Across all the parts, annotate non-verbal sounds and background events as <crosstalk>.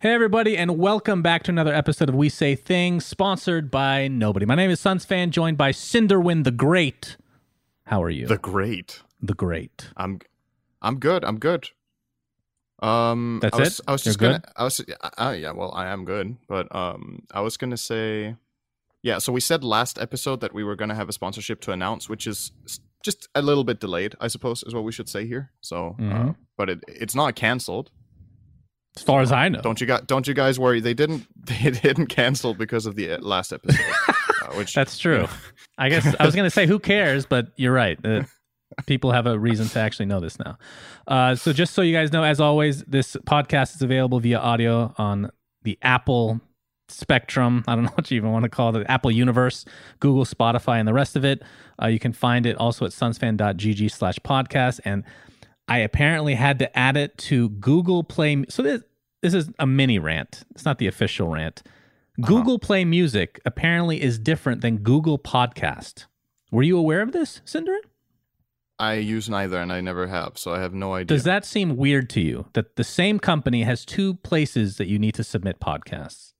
Hey, everybody, and welcome back to another episode of We Say Things, sponsored by nobody. My name is Suns Fan, joined by Cinderwin the Great. How are you? The great. The Great. I'm I'm good. I'm good. Um That's I was, it? I was You're just gonna I was uh, yeah, well, I am good, but um I was going to say yeah, so we said last episode that we were going to have a sponsorship to announce, which is just a little bit delayed, I suppose is what we should say here. So, uh, Mhm. but it it's not canceled. As far as I know. Don't you guys don't you guys worry. They didn't <laughs> they didn't cancel because of the uh, last episode. uh, <laughs> which That's true. I guess I was going to say, who cares? But you're right. Uh, <laughs> people have a reason to actually know this now. Uh, so, just so you guys know, as always, this podcast is available via audio on the Apple spectrum. I don't know what you even want to call it Apple Universe, Google, Spotify, and the rest of it. Uh, you can find it also at sunsfan.gg slash podcast. And I apparently had to add it to Google Play. So, this, this is a mini rant, it's not the official rant. Uh-huh. Google Play Music apparently is different than Google Podcast. Were you aware of this, Synderen? I use neither and I never have, so I have no idea. Does that seem weird to you that the same company has two places that you need to submit podcasts?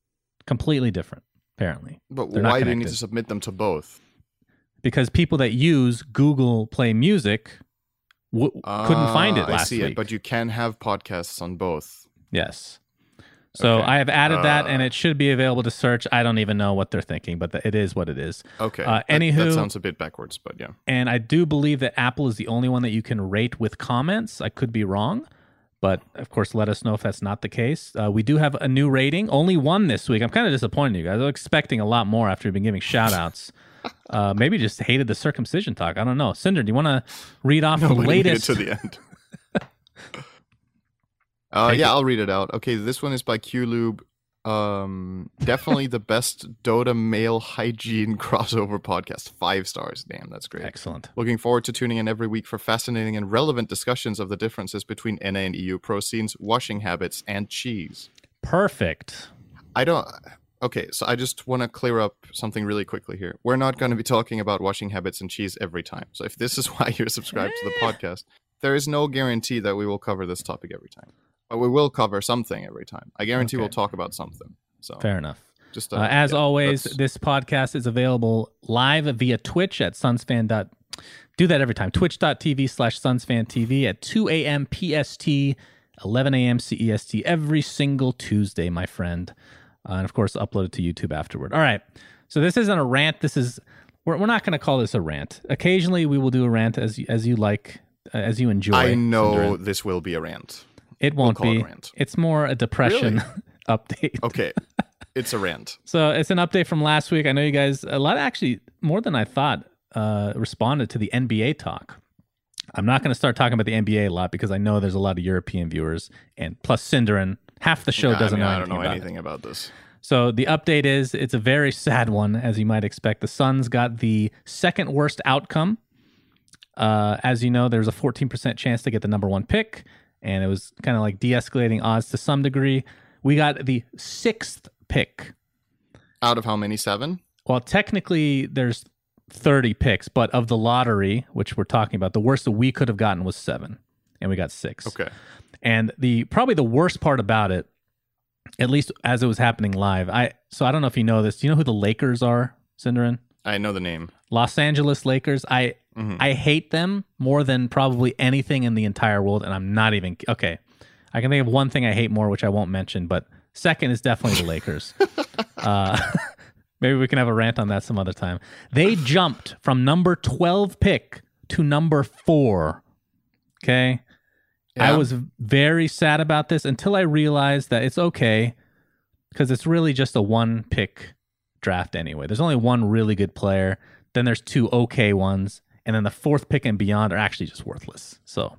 Completely different, apparently. but They're why do you need to submit them to both? Because people that use Google Play Music w- couldn't find it Ah, last I see week. it, but you can have podcasts on both. yes. So Okay. I have added that, Uh, and it should be available to search. I don't even know what they're thinking, but it is what it is. Okay. Uh, that- anywho- that, sounds a bit backwards, but yeah. And I do believe that Apple is the only one that you can rate with comments. I could be wrong, but of course, let us know if that's not the case. Uh, we do have a new rating, only one this week. I'm kind of disappointed, you guys. I'm expecting a lot more after we've been giving shout outs. Uh, maybe just hated the circumcision talk. I don't know. Cinder, do you want to read off the Nobody made it latest? to the end. <laughs> uh, yeah, it. I'll read it out. Okay, this one is by QLube. Um, definitely the best Dota male hygiene <laughs> crossover podcast. Five stars. Damn, that's great. Excellent. Looking forward to tuning in every week for fascinating and relevant discussions of the differences between NA and EU pro scenes, washing habits, and cheese. Perfect. I don't. Okay, so I just want to clear up something really quickly here. We're not going to be talking about washing habits and cheese every time. So if this is <laughs> why you're subscribed to the podcast, there is no guarantee that we will cover this topic every time. But we will cover something every time. I guarantee Okay. we'll talk about something. So Fair enough. just uh, Uh, as yeah, always, that's- this podcast is available live via Twitch at sunsfan. Do that every time. Twitch.tv slash sunsfantv at 2 a.m. PST, 11 a.m. CEST every single Tuesday, my friend. Uh, and of course, upload it to YouTube afterward. All right. So this isn't a rant. This is, we're, we're not going to call this a rant. Occasionally, we will do a rant as, you- as you like, uh, as you enjoy. I know this will be a rant. It won't call it be. a rant. It's more a depression Really? <laughs> update. Okay, <laughs> it's a rant. So it's an update from last week. I know you guys a lot actually more than I thought uh, responded to the NBA talk. I'm not going to start talking about the NBA a lot because I know there's a lot of European viewers and plus Synderen. Half the show Yeah, doesn't I, mean, know I anything don't know about anything about this. So the update is it's a very sad one, as you might expect. The Suns got the second worst outcome. Uh, as you know, there's a 14% chance to get the number one pick, and it was kind of like de-escalating odds to some degree. We got the sixth pick Out of how many? Seven? well, technically, there's 30 picks, but of the lottery, which we're talking about, the worst that we could have gotten was seven, and we got six. Okay. And the probably the worst part about it, at least as it was happening live, I so I don't know if you know this. Do you know who the Lakers are, Synderen? I know the name. Los Angeles Lakers. I Mhm. I hate them more than probably anything in the entire world, and I'm not even okay. I can think of one thing I hate more, which I won't mention, but second is definitely the Lakers. <laughs> uh, <laughs> maybe we can have a rant on that some other time. They jumped from number 12 pick to number four. Okay. I was very sad about this until I realized that it's okay because it's really just a one pick draft anyway. There's only one really good player, then there's two okay ones, and then the fourth pick and beyond are actually just worthless. So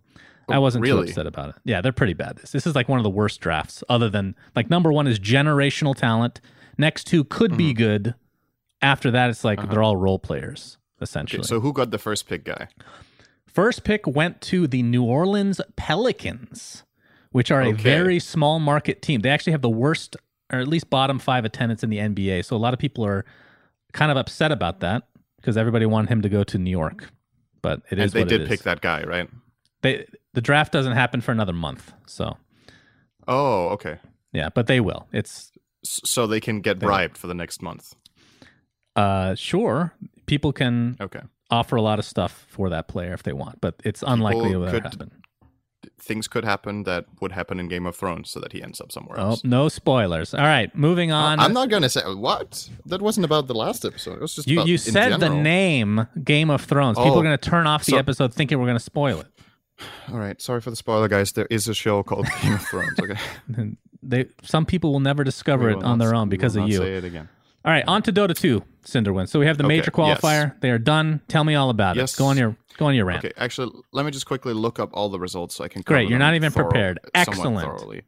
I oh, wasn't really? too upset about it. Yeah, they're pretty bad. This this is like one of the worst drafts. Other than like number one is generational talent. Next two could be mm-hmm. good. After that, it's like uh-huh. they're all role players essentially. Okay, so who got the first pick guy? First pick went to the New Orleans Pelicans, which are a very small market team. They actually have the worst, or at least bottom five attendance in the NBA. So a lot of people are kind of upset about that because everybody wanted him to go to New York. But it And they what did it is. pick that guy, right? They the draft doesn't happen for another month, so Oh, okay. yeah, but they will. It's So they can get bribed for the next month. uh sure people can Okay. Offer a lot of stuff for that player if they want, but it's unlikely it could- happen. Things could happen that would happen in Game of Thrones, so that he ends up somewhere Oh, else. no spoilers. All right, moving on. I'm not gonna say what. That wasn't about the last episode. It was just You about you said the name Game of Thrones. People Oh, are going to turn off the so- episode thinking we're going to spoil it. All right, sorry for the spoiler, guys. There is a show called Game of Thrones. Okay, <laughs> They some people will never discover it on not- their own because of you. Say it again. All right, on to Dota 2, Cinderwin. So we have the Okay, major yes. qualifier. They are done. Tell me all about Yes. it. Go on your go on your rant. Okay, actually, let me just quickly look up all the results so I can. Great, you're not even thorough- prepared. Excellent. Thoroughly.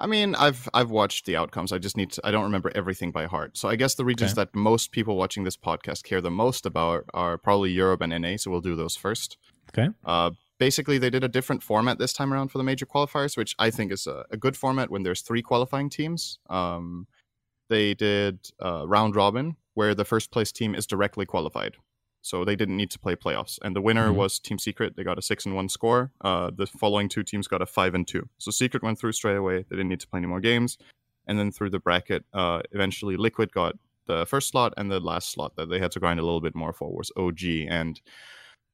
I mean, I've I've watched the outcomes. I just need to. I don't remember everything by heart. So I guess the regions Okay. that most people watching this podcast care the most about are probably Europe and NA. So we'll do those first. Okay. Uh, basically, they did a different format this time around for the major qualifiers, which I think is a, a good format when there's three qualifying teams. Um, they did uh, round robin, where the first place team is directly qualified. So they didn't need to play playoffs, and the winner Mhm. was Team Secret. They got a six and one score. Uh, the following two teams got a five and two. So Secret went through straight away. They didn't need to play any more games, and then through the bracket, uh, eventually Liquid got the first slot, and the last slot that they had to grind a little bit more for was OG. And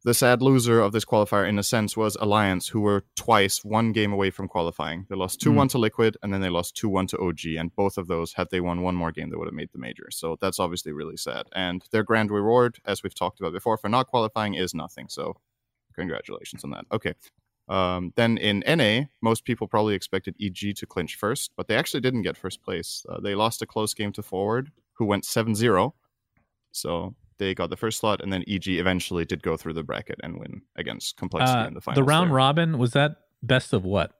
the sad loser of this qualifier, in a sense, was Alliance, who were twice one game away from qualifying. They lost 2 1 to Liquid, and then they lost 2 1 to OG. And both of those, had they won one more game, they would have made the major. So that's obviously really sad. And their grand reward, as we've talked about before, for not qualifying is nothing. So congratulations on that. Okay. Um, then in NA, most people probably expected EG to clinch first, but they actually didn't get first place. Uh, they lost a close game to Forward, who went 7 0. So they got the first slot, and then EG eventually did go through the bracket and win against Complexity Uh, in the final. the round there. robin was that best of what?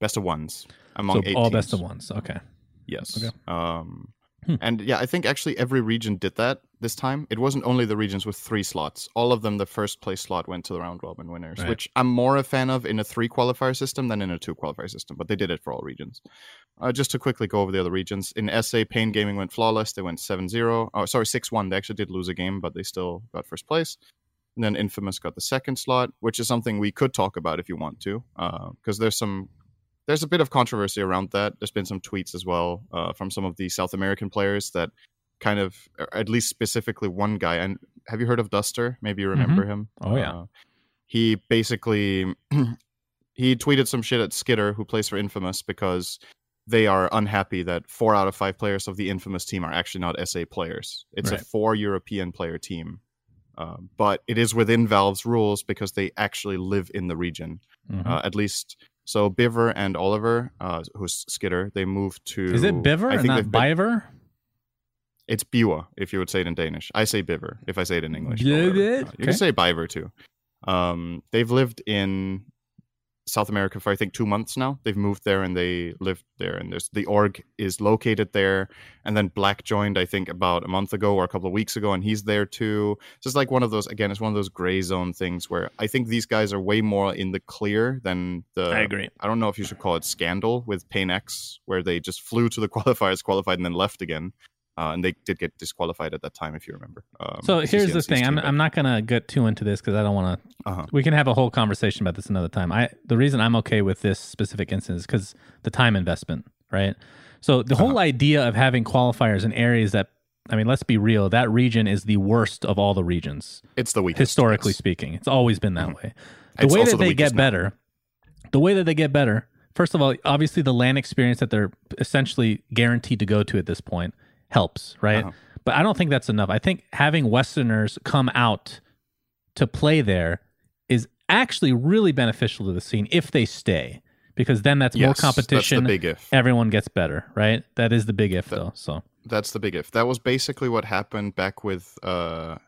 best of ones among so all teams. best of ones. Okay. Yes. Okay. Um, Hmm. And yeah, I think actually every region did that this time. It wasn't only the regions with three slots. All of them, the first place slot went to the round robin winners, Right. which I'm more a fan of in a three qualifier system than in a two qualifier system. But they did it for all regions. Uh, just to quickly go over the other regions. In SA, Pain Gaming went flawless. They went 7 0. Oh, sorry, 6 1. They actually did lose a game, but they still got first place. And then Infamous got the second slot, which is something we could talk about if you want to, because there's some there's a bit of controversy around that. There's been some tweets as well uh, from some of the South American players that kind of, or at least specifically one guy. And have you heard of Duster? Maybe you remember him. Oh, yeah. Uh, he basically <clears throat> he tweeted some shit at Skitter, who plays for Infamous, because they are unhappy that four out of five players of the Infamous team are actually not SA players. It's Right. a four European player team. Uh, but it is within Valve's rules because they actually live in the region Mhm. uh, at least. So Biver and Oliver, uh, who's Skitter, they moved to. is it Biver I think not Biver? It's Biwa, if you would say it in Danish. I say Biver if I say it in English. Biver. Uh, You okay. can say Biver too. Um, they've lived in South America for I think two months now. They've moved there and they lived there, and there's the org is located there. And then Black joined, I think, about a month ago or a couple of weeks ago, and he's there too. So it's like one of those again, it's one of those gray zone things where I think these guys are way more in the clear than the I agree. I don't know if you should call it scandal with Pain X, where they just flew to the <laughs> qualifiers, qualified, and then left again. Uh, and they did get disqualified at that time, if you remember. Um, So here's the thing. I'm, I'm not going to get too into this because I don't want to. uh-huh. We can have a whole conversation about this another time. I the reason I'm okay with this specific instance is because the time investment, right? So the Uh-huh. whole idea of having qualifiers in areas that, I mean, let's be real, that region is the worst of all the regions It's the weakest. historically yes. speaking. It's always been that Mhm. way. The It's way that the they get now. better, the way that they get better. First of all, obviously the LAN experience that they're essentially guaranteed to go to at this point helps, right? Uh-huh. But I don't think that's enough. I think having Westerners come out to play there is actually really beneficial to the scene if they stay, because then that's more competition. That's the big if. Everyone gets better, right? That is the big if, That- though. So That's the big if. That was basically what happened back with uh,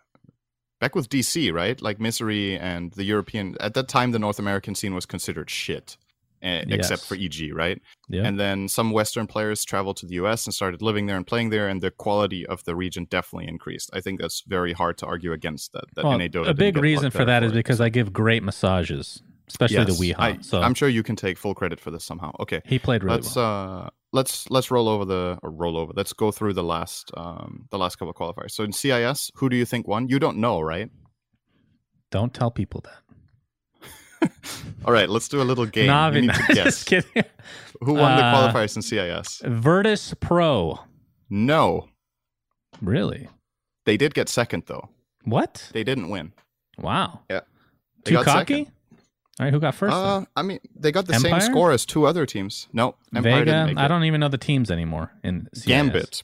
back with DC, right? Like Misery and the European. At that time, the North American scene was considered shit, except Yes. for EG, right? Yeah. And then some Western players traveled to the US and started living there and playing there, and the quality of the region definitely increased. I think that's very hard to argue against that. that Well, a big reason for that is because I give great massages, especially the Yes, w33haa. I, so I'm sure you can take full credit for this somehow. Okay, he played really let's well. uh let's let's roll over the or roll over. Let's go through the last um the last couple of qualifiers. So in CIS, who do you think won? You don't know, right? Don't tell people that. <laughs> All right, let's do a little game. Navi, you need to <laughs> just guess kidding. who won the Uh, qualifiers in CIS. Virtus Pro. No, Really? they did get second though. What? They didn't win. Wow. Yeah. They Too cocky? second. All right, who got first? Uh. I mean, they got the Empire? same score as two other teams. No, Empire Vega. I don't even know the teams anymore in CIS. Gambit.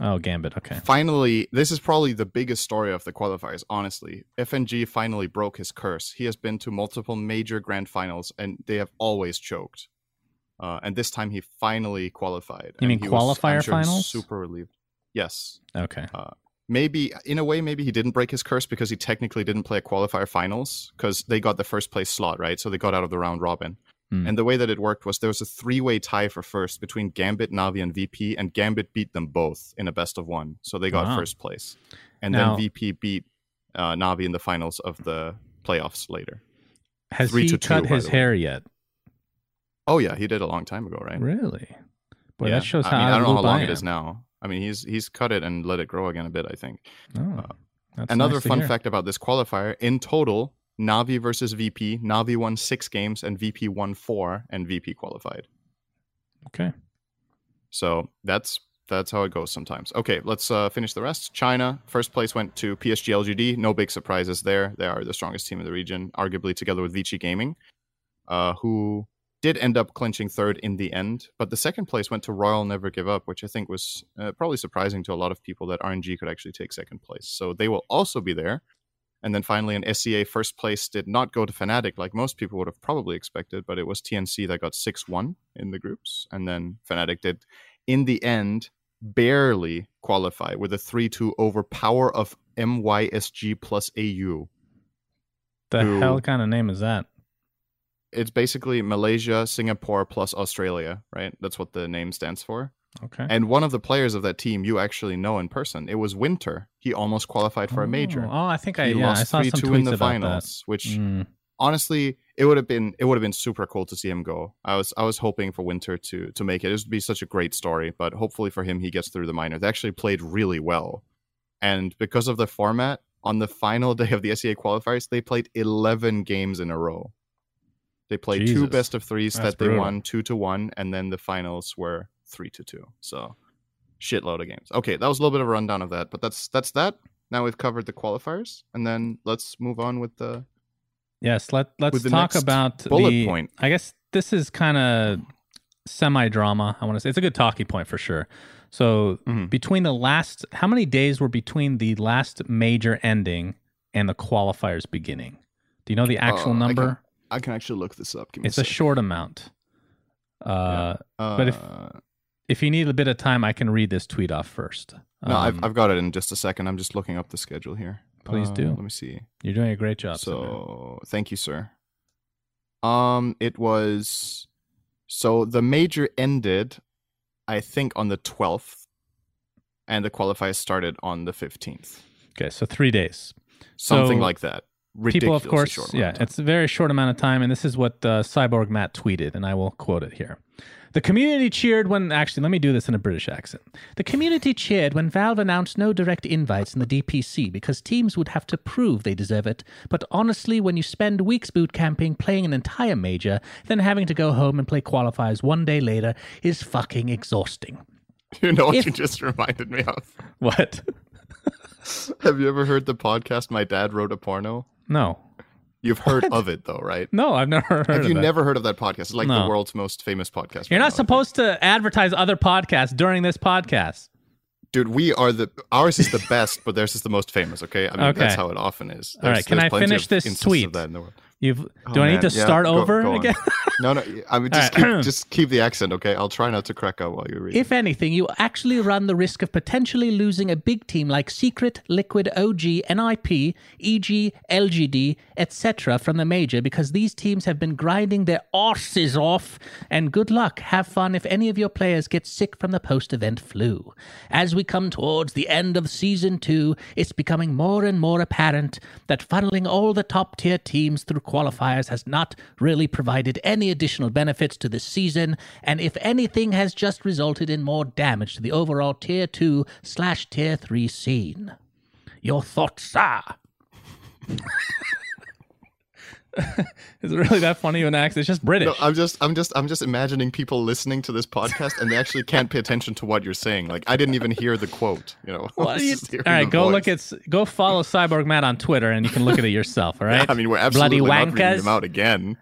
Oh, Gambit. Okay. Finally, this is probably the biggest story of the qualifiers, honestly. FNG finally broke his curse. He has been to multiple major grand finals and they have always choked. Uh, and this time he finally qualified. You mean he was- qualifier sure finals? Super relieved. Yes. Okay. Maybe, in a way, maybe he didn't break his curse because he technically didn't play a qualifier finals because they got the first place slot, right? So they got out of the round robin. Hmm. And the way that it worked was there was a three way tie for first between Gambit, Navi, and VP, and Gambit beat them both in a best of one. So they got Wow. first place. And Now- then VP beat uh, Navi in the finals of the playoffs later. Has three he two, cut his hair yet? Oh, yeah, he did a long time ago, right? Really? Boy, Yeah. that shows I how mean, I don't know how long I it is now. I mean, he's he's cut it and let it grow again a bit, I think. Oh, Uh, that's Another nice fun hear. fact about this qualifier in total, Navi versus VP, Navi won six games and VP won four, and VP qualified. Okay. So that's that's how it goes sometimes. Okay, let's uh, finish the rest. China first place went to PSG LGD. No big surprises there. They are the strongest team in the region, arguably together with Vici Gaming, uh, who did end up clinching third in the end. But the second place went to Royal Never Give Up, which I think was uh, probably surprising to a lot of people that RNG could actually take second place. So they will also be there. And then finally, in SEA, first place did not go to Fnatic like most people would have probably expected, but it was TNC that got 6 1 in the groups. And then Fnatic did, in the end, barely qualify with a 3 2 over power of MYSG plus AU. The Who- hell kind of name is that? It's basically Malaysia, Singapore plus Australia, right? That's what the name stands for. Okay. And one of the players of that team you actually know in person. It was Winter. He almost qualified for a major. Oh, oh, I think I he yeah, I lost saw three some two tweets in the about finals, which. Mm, honestly, it would have been it would have been super cool to see him go. I was I was hoping for Winter to to make it. It would be such a great story, but hopefully for him he gets through the minor. They actually played really well, and because of the format, on the final <laughs> day of the SEA qualifiers, they played eleven games in a row. They played two best of threes That's that they brutal. won two to one, and then the finals were three to two. So shitload of games. Okay, that was a little bit of a rundown of that, but that's that's that. Now we've covered the qualifiers, and then let's move on with the yes. Let Let's talk about bullet the. point. I guess this is kind of semi drama. I want to say it's a good talking point for sure. So Mhm. between the last, how many days were between the last major ending and the qualifiers beginning? Do you know the actual Uh, I number? can- I can actually look this up. Give me It's a short amount. Uh, but if- Uh, if you need a bit of time, I can read this tweet off first. no, I've Um, I've got it in just a second. I'm just looking up the schedule here. Please Uh, do. Let me see. You're doing a great job. So thank you, sir. Um, it was so the major ended, I think, on the twelfth, and the qualifiers started on the fifteenth. okay, so three days. Something So, like that. People, of course, short yeah, it's a very short amount of time, and this is what uh, Cyborg Matt tweeted, and I will quote it here. The community cheered when. Actually, let me do this in a British accent. The community cheered when Valve announced no direct invites in the DPC because teams would have to prove they deserve it. But honestly, when you spend weeks boot camping playing an entire major, then having to go home and play qualifiers one day later is fucking exhausting. <laughs> You know what if- you just reminded me of? What? <laughs> Have you ever heard the podcast "My Dad Wrote a Porno"? No. You've heard of it though, right? No, I've never heard Have of you that. never heard of that podcast? It's like No. the world's most famous podcast. You're right not now, supposed to advertise other podcasts during this podcast. dude. We are the ours is the <laughs> best, but theirs is the most famous. Okay, I mean Okay. that's how it often is. All right, can I finish this tweet? Of that in the world. You've oh, do Oh, I need to Yeah, start go- over go again? <laughs> No, no. I mean, just right. keep, <clears throat> just keep the accent, okay? I'll try not to crack out while you read. If anything, you actually run the risk of potentially losing a big team like Secret, Liquid, OG, NIP, EG, LGD, etc. from the major because these teams have been grinding their arses off. And good luck. Have fun if any of your players get sick from the post event flu. As we come towards the end of season two, it's becoming more and more apparent that funneling all the top tier teams through qualifiers has not really provided any additional benefits to this season, and if anything, has just resulted in more damage to the overall tier 2 slash tier 3 scene. Your thoughts, sir? <laughs> <laughs> Is it really that funny of an accent? It's just British. no, I'm just, I'm just, I'm just imagining people listening to this podcast and they actually can't pay attention to what you're saying. Like, I didn't even hear the quote. You know. What <laughs> I are was you- all right, go voice. look at go follow Cyborg Matt on Twitter, and you can look at it yourself. All <laughs> right, I mean, we're bloody absolutely not reading them out again.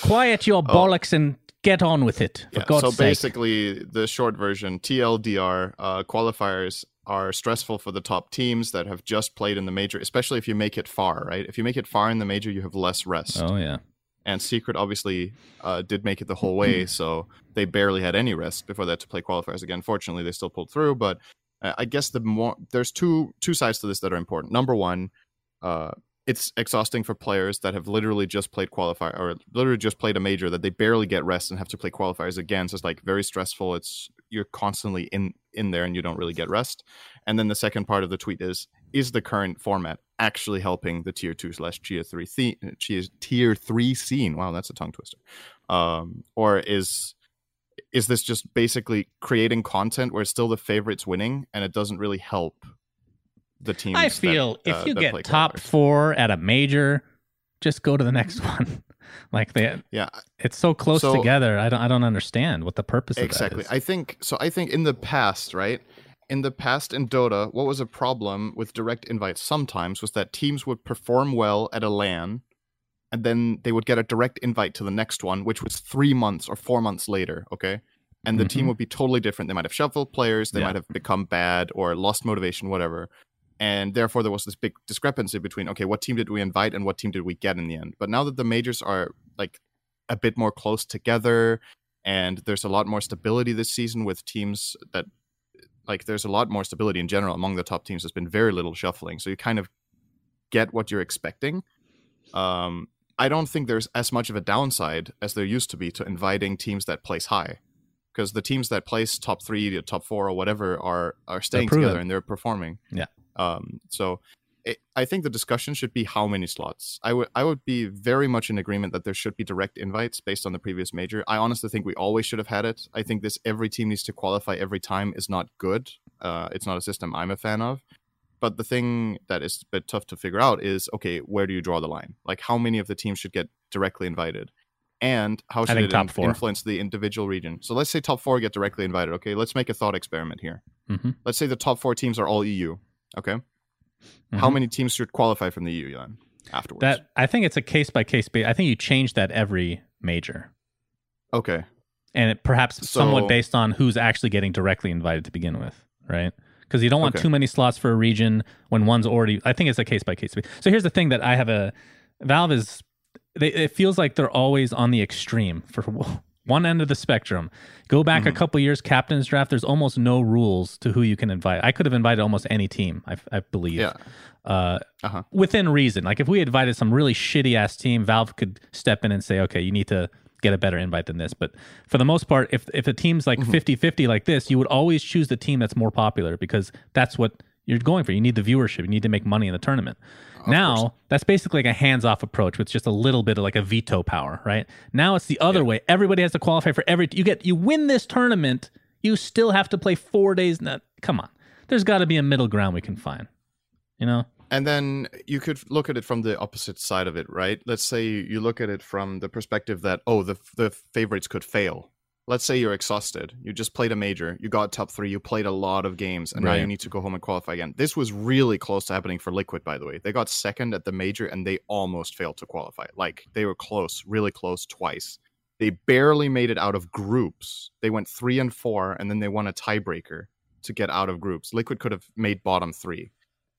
Quiet your bollocks and get on with it. Yeah, so sake. basically, the short version TLDR uh, qualifiers are stressful for the top teams that have just played in the major, especially if you make it far, right? If you make it far in the major, you have less rest. Oh yeah. And Secret obviously uh, did make it the whole way, <clears throat> so they barely had any rest before they had to play qualifiers again. Fortunately, they still pulled through, but uh, I guess the more there's two two sides to this that are important. Number one, uh, it's exhausting for players that have literally just played qualifier or literally just played a major that they barely get rest and have to play qualifiers again. So it's like very stressful. It's you're constantly in in there and you don't really get rest. And then the second part of the tweet is is the current format actually helping the tier two slash tier three the- tier tier three scene? Wow, that's a tongue twister. Um, or is is this just basically creating content where it's still the favorites winning and it doesn't really help the team? I that, feel uh, if you get top qualifiers? four at a major, just go to the next <laughs> one. Like they, yeah, it's so close So- together. I don't, I don't understand what the purpose exactly i think so i think in the past right in the past in dota what was a problem with direct invites sometimes was that teams would perform well at a lan and then they would get a direct invite to the next one which was three months or four months later okay and the team Mhm. would be totally different they might have shuffled players they Yeah. might have become bad or lost motivation whatever and therefore there was this big discrepancy between okay what team did we invite and what team did we get in the end? But now that the majors are like a bit more close together and there's a lot more stability this season with teams that like there's a lot more stability in general among the top teams there's been very little shuffling. So you kind of get what you're expecting. Um i don't think there's as much of a downside as there used to be to inviting teams that place high because the teams that place top three to top four or whatever are are staying together and they're performing. Yeah. Um so it, I think the discussion should be how many slots. I would I would be very much in agreement that there should be direct invites based on the previous major. I honestly think we always should have had it. I think this every team needs to qualify every time is not good. Uh, it's not a system I'm a fan of. But the thing that is a bit tough to figure out is okay, where do you draw the line? Like how many of the teams should get directly invited? And how should it in- influence the individual region? So let's say top four get directly invited. Okay, let's make a thought experiment here. Mhm. Let's say the top four teams are all EU. Okay, how Mhm. many teams should qualify from the EU then afterwards? That I think it's a case by case. basis. I think you change that every major, okay, and it perhaps somewhat based on who's actually getting directly invited to begin with, right? Because you don't want Okay. too many slots for a region when one's already. I think it's a case by case. So here's the thing that I have a Valve is. They, it feels like they're always on the extreme for <laughs> one end of the spectrum. Go back a Mhm. couple years, captain's draft. There's almost no rules to who you can invite. I could have invited almost any team. I, I believe. yeah, Uh, Uh-huh. within reason. Like if we invited some really shitty ass team, Valve could step in and say, okay, you need to get a better invite than this. But for the most part, if if a team's like Mhm. 50-50 like this, you would always choose the team that's more popular because that's what you're going for. You need the viewership. You need to make money in the tournament. Of now course. that's basically like a hands-off approach with just a little bit of like a veto power, right? Now it's the other Yeah. way. Everybody has to qualify for every. You get you win this tournament, you still have to play four days. No, come on, there's got to be a middle ground we can find. You know, And then you could look at it from the opposite side of it, right? Let's say you look at it from the perspective that oh, the the favorites could fail. Let's say you're exhausted. You just played a major. You got top three. You played a lot of games, and now you need to go home and qualify again. This was really close to happening for Liquid, by the way. They got second at the major, and they almost failed to qualify. Like they were close, really close twice. They barely made it out of groups. They went three and four, and then they won a tiebreaker to get out of groups. Liquid could have made bottom three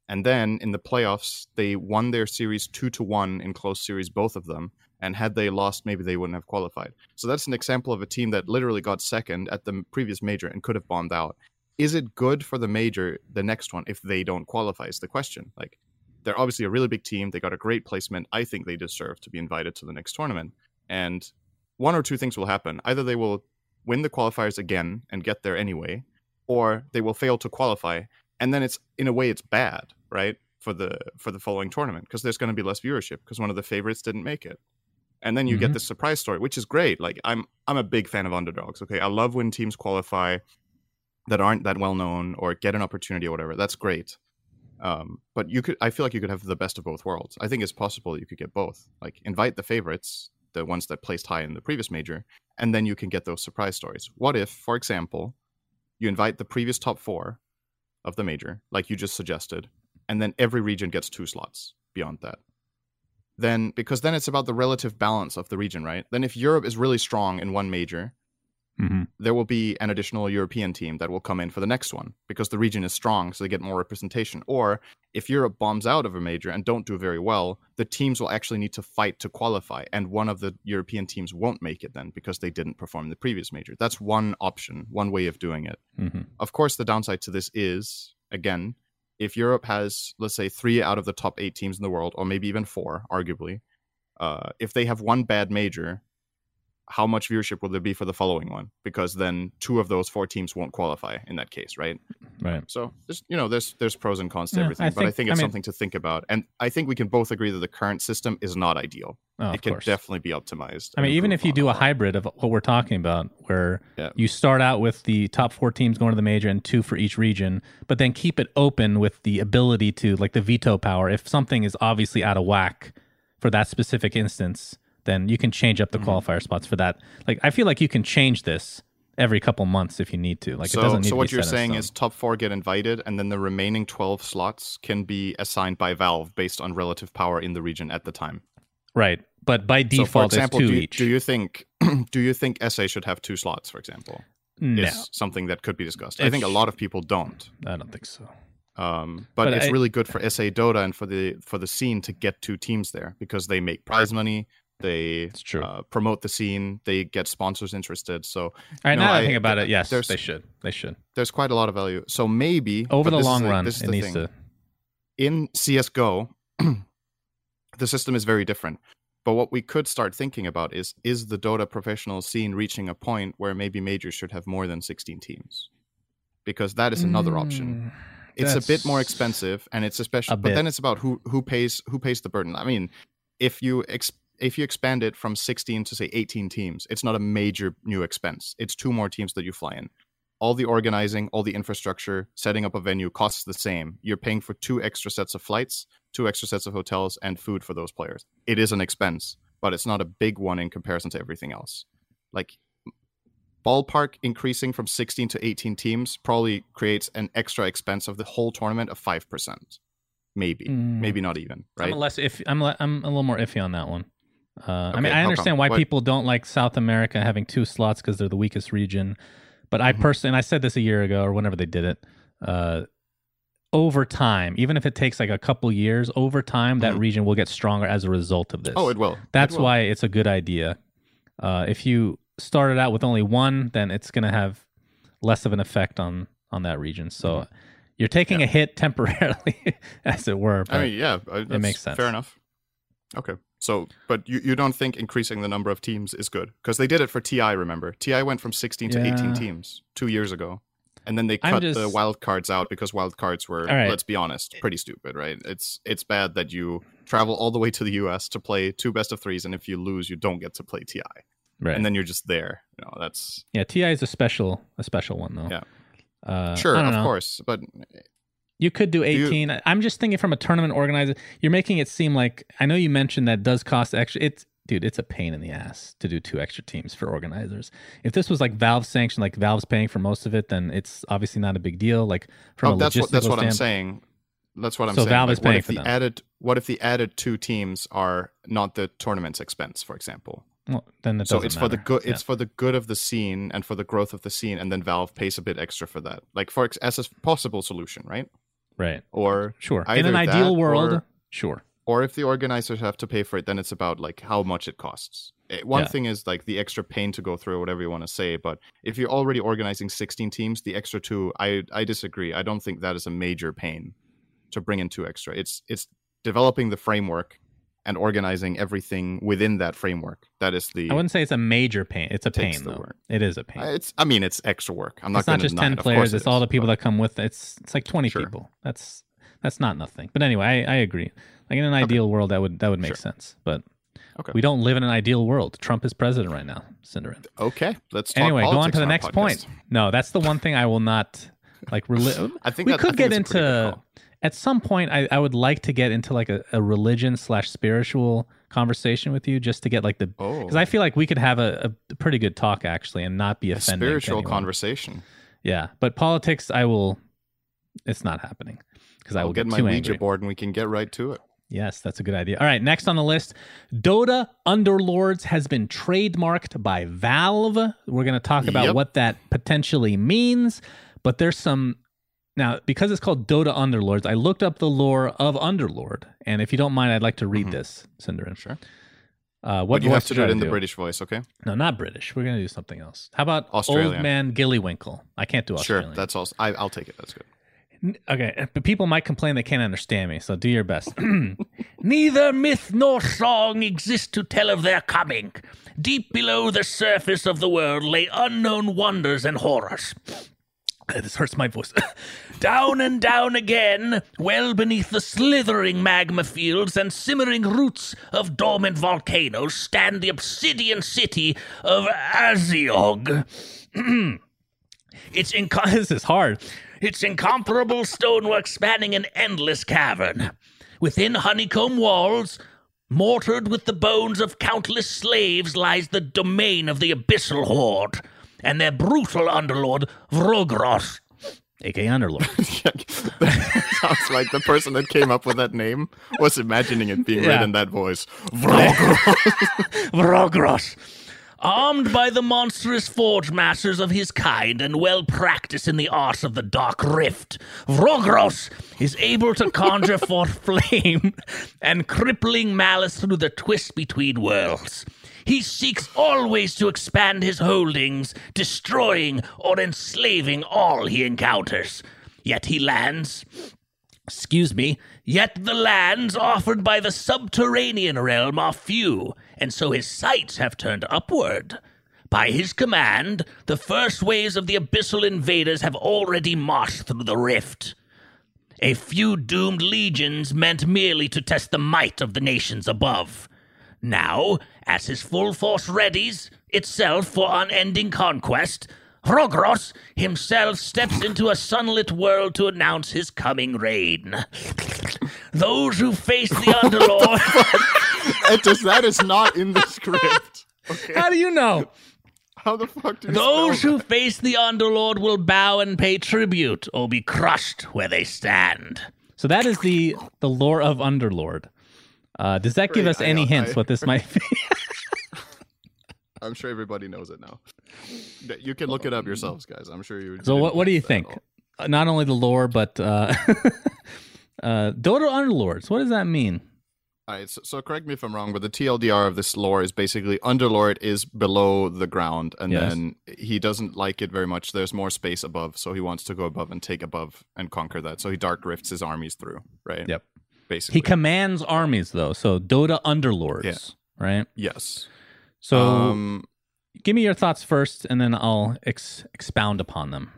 And then in the playoffs, they won their series two to one in close series, both of them. And had they lost, maybe they wouldn't have qualified. So that's an example of a team that literally got second at the previous major and could have bombed out. Is it good for the major, the next one, if they don't qualify? Is the question. Like, they're obviously a really big team. They got a great placement. I think they deserve to be invited to the next tournament. And one or two things will happen. Either they will win the qualifiers again and get there anyway, or they will fail to qualify. And then it's in a way it's bad, right? For the for the following tournament because there's going to be less viewership because one of the favorites didn't make it. And then you Mhm. get the surprise story, which is great. Like I'm I'm a big fan of underdogs. Okay, I love when teams qualify that aren't that well known or get an opportunity or whatever. That's great. Um, but you could, I feel like you could have the best of both worlds. I think it's possible you could get both. Like invite the favorites, the ones that placed high in the previous major, and then you can get those surprise stories. What if, for example, you invite the previous top four of the major, like you just suggested, and then every region gets two slots beyond that? Then, because then it's about the relative balance of the region, right? Then, if Europe is really strong in one major, hmm there will be an additional European team that will come in for the next one because the region is strong, so they get more representation. Or if Europe bombs out of a major and don't do very well, the teams will actually need to fight to qualify, and one of the European teams won't make it then because they didn't perform in the previous major. That's one option, one way of doing it. hmm Of course, the downside to this is, again, if Europe has, let's say, three out of the top eight teams in the world, or maybe even four, arguably, uh, if they have one bad major, how much viewership will there be for the following one? Because then two of those four teams won't qualify in that case, right? Right. So, there's, you know, there's there's pros and cons to Yeah, everything, I but I think- think I it's mean- something to think about, and I think we can both agree that the current system is not ideal. Oh, it can course. definitely be optimized. I mean, even if you do a hybrid of what we're talking about, where Yeah. you start out with the top four teams going to the major and two for each region, but then keep it open with the ability to, like the veto power, if something is obviously out of whack for that specific instance, then you can change up the Mm-hmm. qualifier spots for that. Like, I feel like you can change this every couple months if you need to. Like, so, it doesn't need so what you're saying is top four get invited, and then the remaining twelve slots can be assigned by Valve based on relative power in the region at the time. right. But by So, default, for example, it's two do you, each. do you think <clears throat> do you think SA should have two slots? For example, no, is something that could be discussed. I think a lot of people don't. I don't think so. Um, but, But it's I- really good for SA Dota and for the for the scene to get two teams there because they make prize money. They uh, promote the scene. They get sponsors interested. So right, no, now that I I- think about it, yes, they should. They should. there's quite a lot of value. So maybe Over the long run, is it needs thing. to. in CS:GO, <clears throat> the system is very different. But what we could start thinking about is is the Dota professional scene reaching a point where maybe majors should have more than 16 teams? Because that is another option. Mm, It's a bit more expensive and it's especially but then it's about who who pays who pays the burden. I mean, if you ex, if you expand it from 16 to say 18 teams, it's not a major new expense. It's two more teams that you fly in. All the organizing, all the infrastructure, setting up a venue costs the same. You're paying for two extra sets of flights, two extra sets of hotels, and food for those players. It is an expense, but it's not a big one in comparison to everything else. Like ballpark increasing from 16 to 18 teams probably creates an extra expense of the whole tournament of 5%. Maybe, Mm. maybe not even, right? I'm less if I'm I'm a little more iffy on that one. Uh, I mean, I understand why What- people don't like South America having two slots because they're the weakest region. But I Mhm. personally, and I said this a year ago or whenever they did it, uh, over time, even if it takes like a couple years, over time that Mhm. region will get stronger as a result of this. Oh, it will. It That's will. why it's a good idea. Uh, if you started out with only one, then it's going to have less of an effect on on that region. So you're taking Mm-hmm. Yeah. a hit <laughs> temporarily, as it were. I mean, yeah, it makes sense. Fair enough. Okay. So, but you, you don't think increasing the number of teams is good? Because they did it for TI, remember? TI went from 16 to 18 teams two years ago. And then they cut the just- wild cards out because wild cards were, right. let's be honest, pretty stupid, right? It's it's bad that you travel all the way to the US to play two best of threes, and if you lose, you don't get to play TI. right. And then you're just there. You know, that's Yeah, Ti is a special a special one though. Yeah. Uh, sure, of know. course. But You could do you- 18. I I'm just thinking from a tournament organizer. You're making it seem like I know you mentioned that does cost extra. It's dude, it's a pain in the ass to do two extra teams for organizers. If this was like Valve sanctioned, like Valve's paying for most of it, then it's obviously not a big deal. Like from oh, a that's logistical what that's what I'm saying. That's what I'm saying. So saying. Valve Like, is what paying if for the them. added what if the added two teams are not the tournament's expense, for example? Well, then it so it's for the matter. good Yeah. it's for the good of the scene and for the growth of the scene and then valve pays a bit extra for that like for ex- as a possible solution right Right. or Sure. In an ideal world, or- sure. or if the organizers have to pay for it, then it's about like how much it costs. Eh, One Yeah. thing is like the extra pain to go through, whatever you want to say. But if you're already organizing 16 teams, the extra two, I I disagree. I don't think that is a major pain to bring in two extra. It's it's developing the framework and organizing everything within that framework. That is the. I wouldn't say it's a major pain. It's a pain though. work. It is a pain. Uh, It's. I mean, it's extra work. I'm not. it's not just ten it. Players. course it It's all the people but- that come with. it. It's it's like twenty Sure. people. That's that's not nothing. But anyway, I, I agree. Like in an ideal world, that would that would make Sure. sense. But Okay. we don't live in an ideal world. Trump is president right now, Synderen. Okay, let's talk Anyway, go on to the next podcast. point. No, that's the one thing I will not like. Reli- <laughs> I think we that- could think get it's into. At some point. I, I would like to get into like a, a religion slash spiritual conversation with you, just to get like the Oh, because I feel like we could have a, a pretty good talk actually, and not be to spiritual conversation. Yeah, but politics, I will. It's not happening because I I'll will get get, my too Ouija angry. board and we can get right to it. Yes, that's a good idea. All right, next on the list, Dota Underlords has been trademarked by Valve. We're going to talk about Yep. what that potentially means, but there's some now because it's called Dota Underlords. I looked up the lore of Underlord, and if you don't mind, I'd like to read Mhm. this, Synderen. Sure. Uh, what But you have to do it in the British voice, okay? No, not British. We're going to do something else. How about Australian. Old. Man Gillywinkle? I can't do Australian. Sure, that's also. I, I'll take it. That's good. Okay, but people might complain they can't understand me, so do your best. <clears throat> Neither myth nor song exist to tell of their coming. Deep below the surface of the world lay unknown wonders and horrors. Uh, This hurts my voice. <laughs> down and down again, well beneath the slithering magma fields and simmering roots of dormant volcanoes, stand the obsidian city of Aziyog. <clears throat> Its inco- <laughs> this is hard. Its incomparable stonework spanning an endless cavern. Within honeycomb walls, mortared with the bones of countless slaves, lies the domain of the abyssal horde, and their brutal underlord, Vrogros, aka Underlord. <laughs> Sounds like the person that came up with that name was imagining it being read in that voice. <laughs> Vrogros. Vrogros. Armed by the monstrous forge masters of his kind and well practiced in the arts of the Dark Rift, Vrogros is able to conjure forth <laughs> flame and crippling malice through the twist between worlds. He seeks always to expand his holdings, destroying or enslaving all he encounters. Yet he lands excuse me, yet the lands offered by the subterranean realm are few, and so his sights have turned upward. By his command, the first waves of the abyssal invaders have already marched through the rift. A few doomed legions meant merely to test the might of the nations above. Now, as his full force readies itself for unending conquest, Vrogros himself steps into a sunlit world to announce his coming reign. Those who face the <laughs> Underlord. It does that is not in the script. Okay. How do you know? How the fuck do you Those spell who face the Underlord will bow and pay tribute or be crushed where they stand. So that is the the lore of Underlord. Uh, does that give us any know, hints I- what this might be? <laughs> I'm sure everybody knows it now. You can look it up yourselves, guys. I'm sure you. So what what do you catch that at think? all. Uh, Not only the lore, but uh, <laughs> uh, Dota Underlords. What does that mean? All right, so, so correct me if I'm wrong, but the TLDR of this lore is basically Underlord is below the ground, and Yes. then he doesn't like it very much. There's more space above, so he wants to go above and take above and conquer that. So he dark rifts his armies through, right? Yep. Basically, He commands armies though. So Dota Underlords, Yeah. right? yes. So um, give me your thoughts first, and then I'll ex- expound upon them.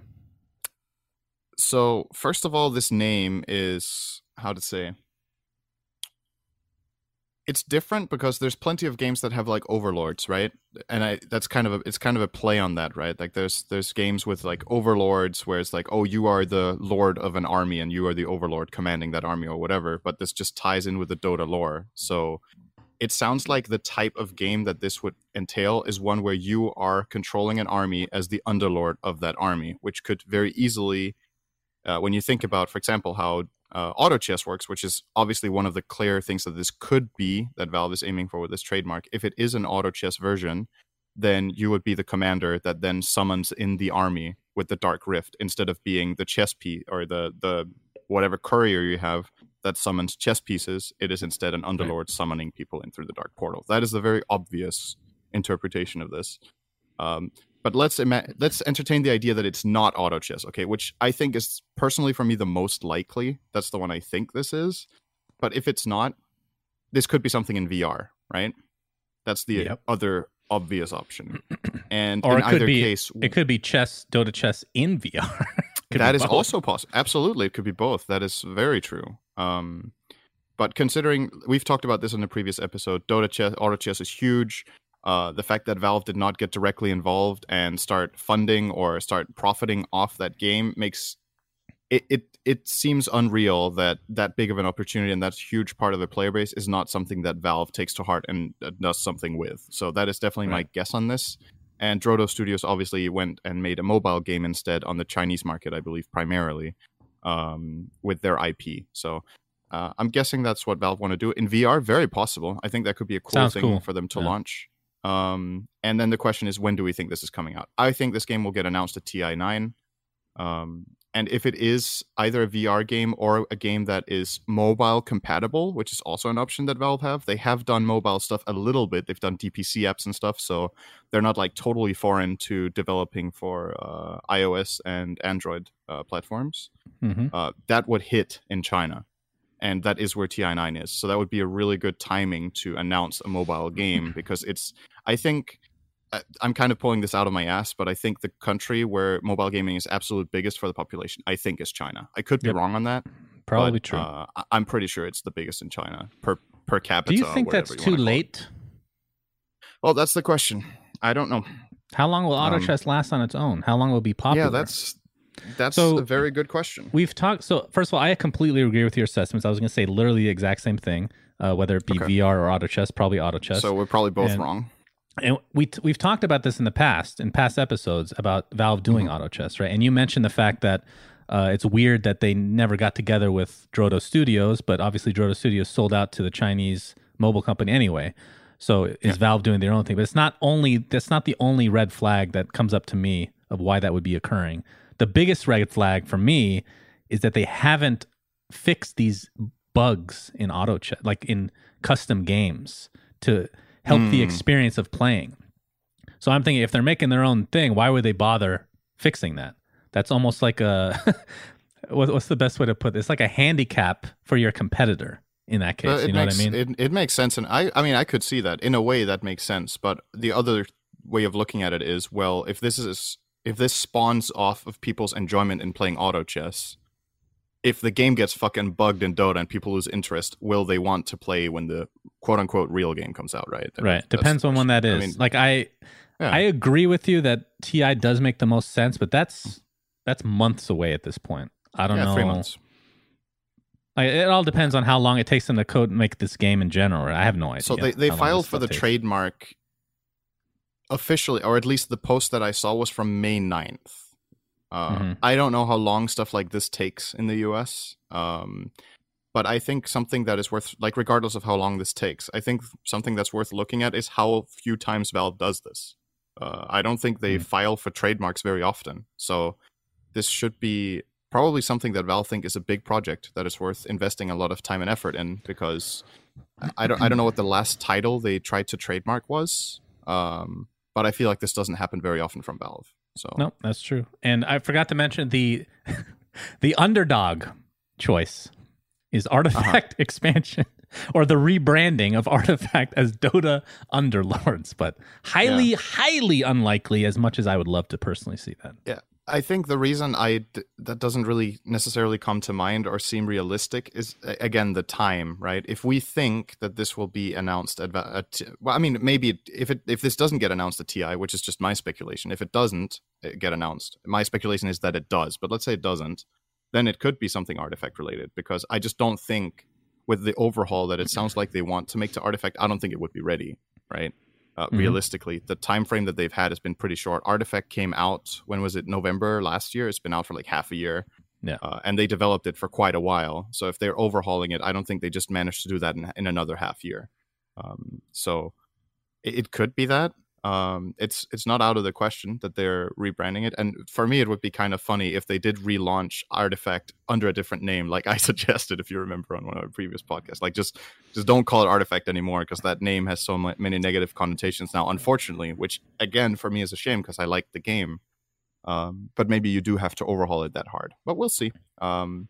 so first of all, this name is how to say. It's different because there's plenty of games that have like overlords, right? And I that's kind of a it's kind of a play on that, right? Like there's there's games with like overlords where it's like, oh, you are the lord of an army and you are the overlord commanding that army or whatever. But this just ties in with the Dota lore. So it sounds like the type of game that this would entail is one where you are controlling an army as the underlord of that army, which could very easily, uh, when you think about, for example, how uh, auto chess works, which is obviously one of the clear things that this could be that Valve is aiming for with this trademark. If it is an auto chess version, then you would be the commander that then summons in the army with the Dark Rift instead of being the chess piece or the the whatever courier you have that summons chess pieces, it is instead an underlord summoning people in through the dark portal. That is the very obvious interpretation of this. Um, but let's ima- let's entertain the idea that it's not auto chess, okay? Which I think is personally for me the most likely. That's the one I think this is. But if it's not, this could be something in VR, right? That's the Yep. other obvious option. <clears throat> And Or in either be case, it could be chess, Dota chess in VR. <laughs> That is both. also possible. Absolutely, it could be both. That is very true. Um, but considering we've talked about this in the previous episode, Dota chess, auto chess is huge. Uh, the fact that Valve did not get directly involved and start funding or start profiting off that game makes it, it it seems unreal that that big of an opportunity and that's a huge part of the player base is not something that Valve takes to heart and uh, does something with. So that is definitely my guess on this. And Drodo Studios obviously went and made a mobile game instead on the Chinese market, I believe, primarily um, with their IP. So uh, I'm guessing that's what Valve want to do in VR. Very possible. I think that could be a cool Sounds thing cool. for them to Yeah. launch. Um, and then the question is, when do we think this is coming out? I think this game will get announced at TI9. Um, and if it is either a VR game or a game that is mobile compatible, which is also an option that Valve have, they have done mobile stuff a little bit. They've done DPC apps and stuff, so they're not like totally foreign to developing for uh, iOS and Android uh, platforms. Mhm. Uh, that would hit in China, and that is where TI9 is. So that would be a really good timing to announce a mobile <laughs> game because it's. I think I'm kind of pulling this out of my ass, but I think the country where mobile gaming is absolute biggest for the population, I think, is China. I could be Yep. wrong on that. Probably but, true. Uh, I'm pretty sure it's the biggest in China per per capita. Do you think that's you too wanna call it. late? Well, that's the question. I don't know. How long will auto Um, chess last on its own? How long will it be popular? Yeah, that's that's So- a very good question. We've talked. So first of all, I completely agree with your assessments. I was going to say literally the exact same thing, uh, whether it be Okay. VR or auto chess. Probably auto chess. So we're probably both And- wrong. and we t- we've talked about this in the past in past episodes about Valve doing Mm-hmm. auto chess, right? And you mentioned the fact that uh, it's weird that they never got together with Drodo Studios, but obviously Drodo Studios sold out to the Chinese mobile company anyway. So is Valve doing their own thing? But it's not only that's not the only red flag that comes up to me of why that would be occurring. The biggest red flag for me is that they haven't fixed these bugs in auto chess, like in custom games, to help the Hmm. experience of playing. So I'm thinking if they're making their own thing, why would they bother fixing that? That's almost like a <laughs> what's the best way to put this? Like a handicap for your competitor in that case. Uh, you know makes, what I mean? It, it makes sense, and I I mean I could see that in a way that makes sense. But the other way of looking at it is, well, if this is if this spawns off of people's enjoyment in playing auto chess, if the game gets fucking bugged in Dota and people lose interest, will they want to play when the quote unquote real game comes out? Right. That- right. Depends on when that is. I mean, like I yeah. I agree with you that TI does make the most sense, but that's that's months away at this point. I don't yeah, know. three months. Like, it all depends on how long it takes them to code make this game in general. I have no idea. So they, they filed for the takes. trademark officially, or at least the post that I saw was from May 9th. Uh, Mhm. I don't know how long stuff like this takes in the US. Um, but I think something that is worth, like, regardless of how long this takes, I think something that's worth looking at is how few times Valve does this. Uh, I don't think they Mhm. file for trademarks very often. So this should be probably something that Valve think is a big project that is worth investing a lot of time and effort in because I- I don't I don't know what the last title they tried to trademark was. Um, but I feel like this doesn't happen very often from Valve. So No, that's true. And I forgot to mention the <laughs> the underdog choice is artifact Uh-huh. expansion <laughs> or the rebranding of artifact as Dota Underlords, but highly, highly unlikely as much as I would love to personally see that. I think the reason I d- that doesn't really necessarily come to mind or seem realistic is again the time, right? If we think that this will be announced at, at well, I mean, maybe if it if this doesn't get announced at TI, which is just my speculation, if it doesn't uh, get announced, my speculation is that it does. But let's say it doesn't, then it could be something artifact related because I just don't think with the overhaul that it sounds like they want to make to artifact, I don't think it would be ready, right? Uh, Mhm. Realistically, the time frame that they've had has been pretty short. Artifact came out when was it? November last year. It's been out for like half a year. Yeah. uh, and they developed it for quite a while. So if they're overhauling it, I don't think they just managed to do that in, in another half year. Um, so it, it could be that. Um, it's it's not out of the question that they're rebranding it. And for me, it would be kind of funny if they did relaunch Artifact under a different name, like I <laughs> suggested, if you remember on one of our previous podcasts. Like just just don't call it Artifact anymore because that name has so many negative connotations now. Unfortunately, which again for me is a shame because I like the game. Um, but maybe you do have to overhaul it that hard. But we'll see. Um,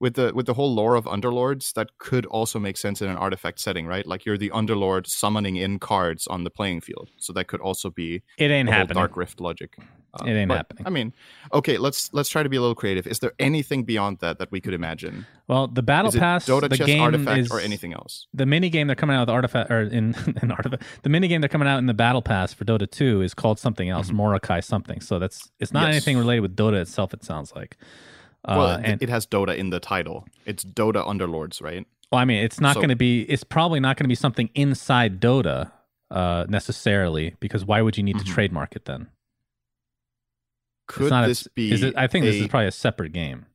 with the with the whole lore of underlords that could also make sense in an artifact setting right? Like you're the underlord summoning in cards on the playing field. So that could also be it ain't happening. Dark rift logic. Uh, it ain't but, happening. I mean okay let's let's try to be a little creative. Is there anything beyond that that we could imagine? Well the battle pass Dota the chess game artifact is, or anything else? the mini game they're coming out with artifact or in, <laughs> in artifact the mini game they're coming out in the battle pass for dota 2 is called something else mm-hmm. morokai something. So that's it's not yes. anything related with dota itself it sounds like well, uh, and, it has Dota in the title. It's Dota Underlords, right? Well, I mean, it's not so, going to be. It's probably not going to be something inside Dota uh, necessarily, because why would you need mm-hmm. to trademark it then? Could this a, be? Is it, I think a, this is probably a separate game.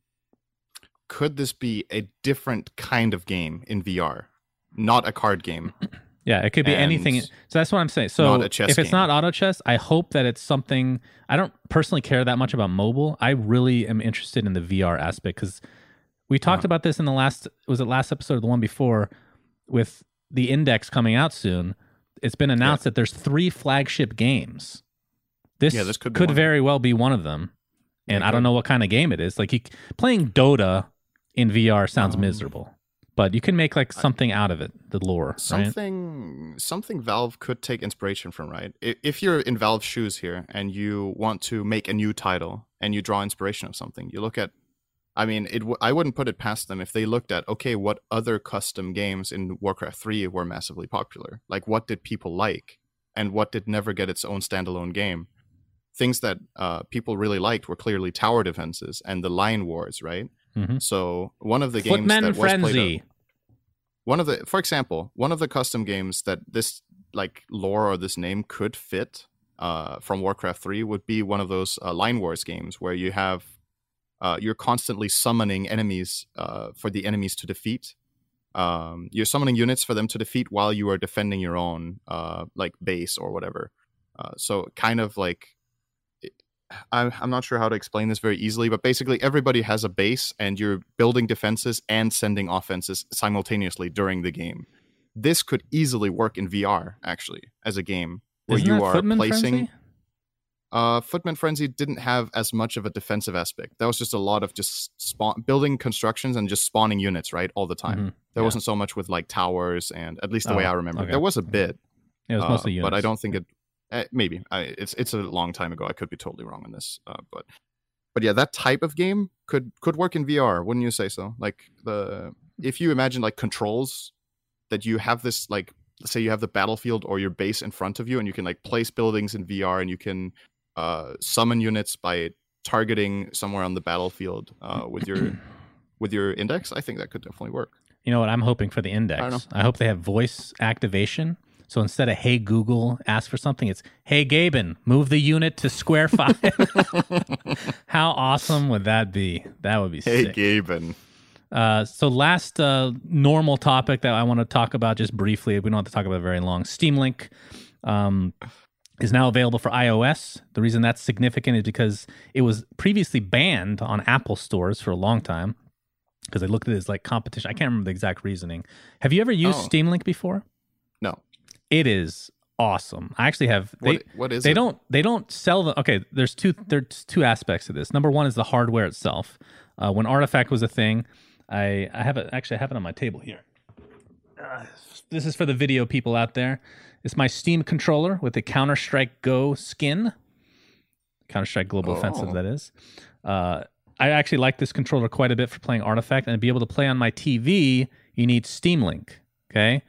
Could this be a different kind of game in VR, not a card game? <clears throat> Yeah, it could be anything. So that's what I'm saying. So if it's game. not auto chess, I hope that it's something. I don't personally care that much about mobile. I really am interested in the VR aspect because we talked uh-huh. about this in the last. Was it last episode or the one before? With the index coming out soon, it's been announced yeah. that there's three flagship games. This, yeah, this could, could very well be one of them, and I don't know what kind of game it is. Like you, playing Dota in VR sounds um, miserable but you can make like something out of it the lore something right? something valve could take inspiration from right? If you're in valve's shoes here and you want to make a new title and you draw inspiration of something you look at i mean it w- I wouldn't put it past them if they looked at okay what other custom games in warcraft 3 were massively popular? Like what did people like? And what did never get its own standalone game? Things that uh, people really liked were clearly tower defenses and the line wars right Mm-hmm. So one of the games Footman that Frenzy. was played, one of the, for example, one of the custom games that this like lore or this name could fit uh, from Warcraft Three would be one of those uh, Line Wars games where you have uh, you're constantly summoning enemies uh, for the enemies to defeat. Um, you're summoning units for them to defeat while you are defending your own uh, like base or whatever. Uh, so kind of like I'm not sure how to explain this very easily, but basically everybody has a base and you're building defenses and sending offenses simultaneously during the game. This could easily work in VR actually as a game where Isn't you are Footman placing Frenzy? uh Footman Frenzy didn't have as much of a defensive aspect. That was just a lot of just spawn building constructions and just spawning units, right? All the time. Mm-hmm. There yeah. wasn't so much with like towers and at least the oh, way I remember. Okay. There was a bit. It was mostly uh, units. But I don't think it uh, maybe I, it's it's a long time ago. I could be totally wrong on this, uh, but but yeah, that type of game could could work in VR. Wouldn't you say so? Like the if you imagine like controls that you have this like say you have the battlefield or your base in front of you, and you can like place buildings in VR, and you can uh, summon units by targeting somewhere on the battlefield uh, with your <clears throat> with your index. I think that could definitely work. You know what? I'm hoping for the index. I, I hope they have voice activation so instead of "Hey Google, ask for something," it's "Hey Gaben, move the unit to square five. <laughs> How awesome would that be? That would be hey sick. Gaben. Uh, so last uh, normal topic that I want to talk about just briefly. We don't have to talk about it very long. Steam Link um, is now available for iOS. The reason that's significant is because it was previously banned on Apple stores for a long time because they looked at it as like competition. I can't remember the exact reasoning. Have you ever used oh. Steam Link before? It is awesome. I actually have they what, what is they it? don't they don't sell the okay. There's two there's two aspects to this. Number one is the hardware itself. Uh, when Artifact was a thing, I I have it actually I have it on my table here. Uh, this is for the video people out there. It's my Steam controller with the Counter Strike Go skin. Counter Strike Global oh. Offensive, that is. Uh, I actually like this controller quite a bit for playing Artifact, and to be able to play on my TV, you need Steam Link. Okay,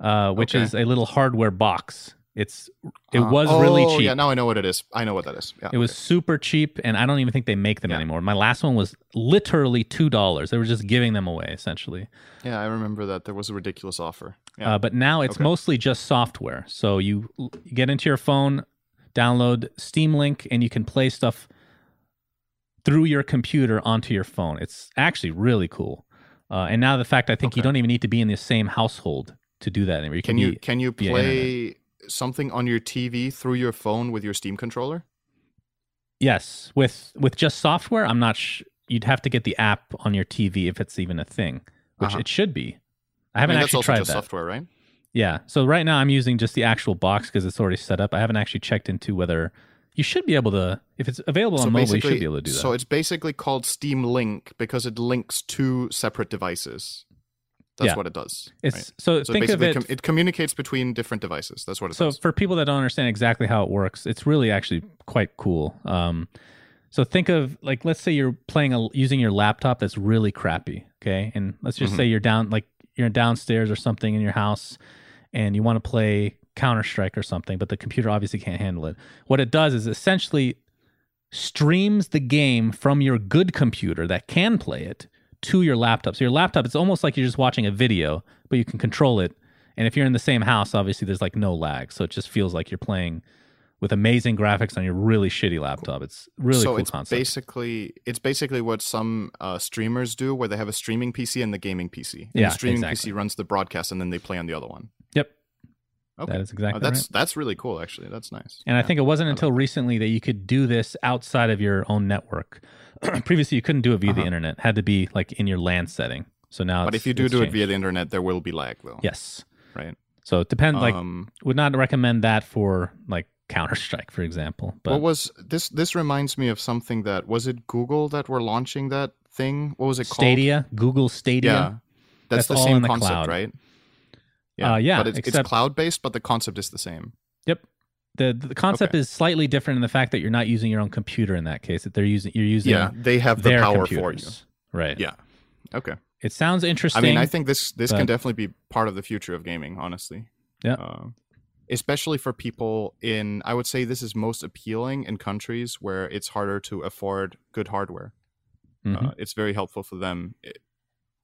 uh, which okay. is a little hardware box. It's it uh, was oh, really cheap. Yeah, now I know what it is. I know what that is. Yeah, it was super cheap, and I don't even think they make them yeah. anymore. My last one was literally two dollars. They were just giving them away essentially. Yeah, I remember that there was a ridiculous offer. Yeah. Uh, but now it's okay. mostly just software. So you, you get into your phone, download Steam Link, and you can play stuff through your computer onto your phone. It's actually really cool. Uh, and now the fact I think okay. you don't even need to be in the same household to do that anymore. You can, can you can you play something on your TV through your phone with your Steam controller? Yes, with with just software, I'm not. Sh- you'd have to get the app on your TV if it's even a thing, which Uh-huh. it should be. I I haven't mean, that's actually also tried just that. software, right? Yeah. So right now I'm using just the actual box because it's already set up. I haven't actually checked into whether you should be able to, if it's available on mobile, you should be able to do that. So it's basically called Steam Link because it links two separate devices. That's Yeah. what it does. it's right? so, So think of basically, it. com- it communicates between different devices. That's what it so does. So for people that don't understand exactly how it works, it's really actually quite cool. Um, so think of like let's say you're playing a, using your laptop that's really crappy, okay, and let's just Mhm. say you're down like you're downstairs or something in your house, and you want to play Counter Strike or something, but the computer obviously can't handle it. What it does is essentially streams the game from your good computer that can play it to your laptop. So your laptop, it's almost like you're just watching a video, but you can control it. And if you're in the same house, obviously there's like no lag. So it just feels like you're playing with amazing graphics on your really shitty laptop. It's really so cool it's concept. basically it's basically what some uh, streamers do, where they have a streaming PC and the gaming PC. And Yeah, the streaming exactly. PC runs the broadcast, and then they play on the other one. Okay, That is exactly that's right. that's really cool. Actually, that's nice. And I think it wasn't until recently that you could do this outside of your own network. <clears throat> Previously, you couldn't do it via the Uh-huh. internet; it had to be like in your LAN setting. So now, But if you do do it via the internet, there will be lag, though. yes, Right. so it depends. Like, um, would not recommend that for like Counter Strike, for example. But what was this? This reminds me of something that was it Google that were launching that thing. What was it called? Stadia, Google Stadia. Yeah, that's, That's the all same in the concept, cloud. right? Uh, yeah, but it's, it's cloud based, but the concept is the same. Yep. The the concept Okay. is slightly different in the fact that you're not using your own computer in that case. That they're using you're using Yeah, they have the power for you. Right. Yeah. Okay. It sounds interesting. I mean, I think this this but- can definitely be part of the future of gaming. Honestly. Yeah. Uh, especially for people in, I would say this is most appealing in countries where it's harder to afford good hardware. Mhm. Uh, it's very helpful for them eh,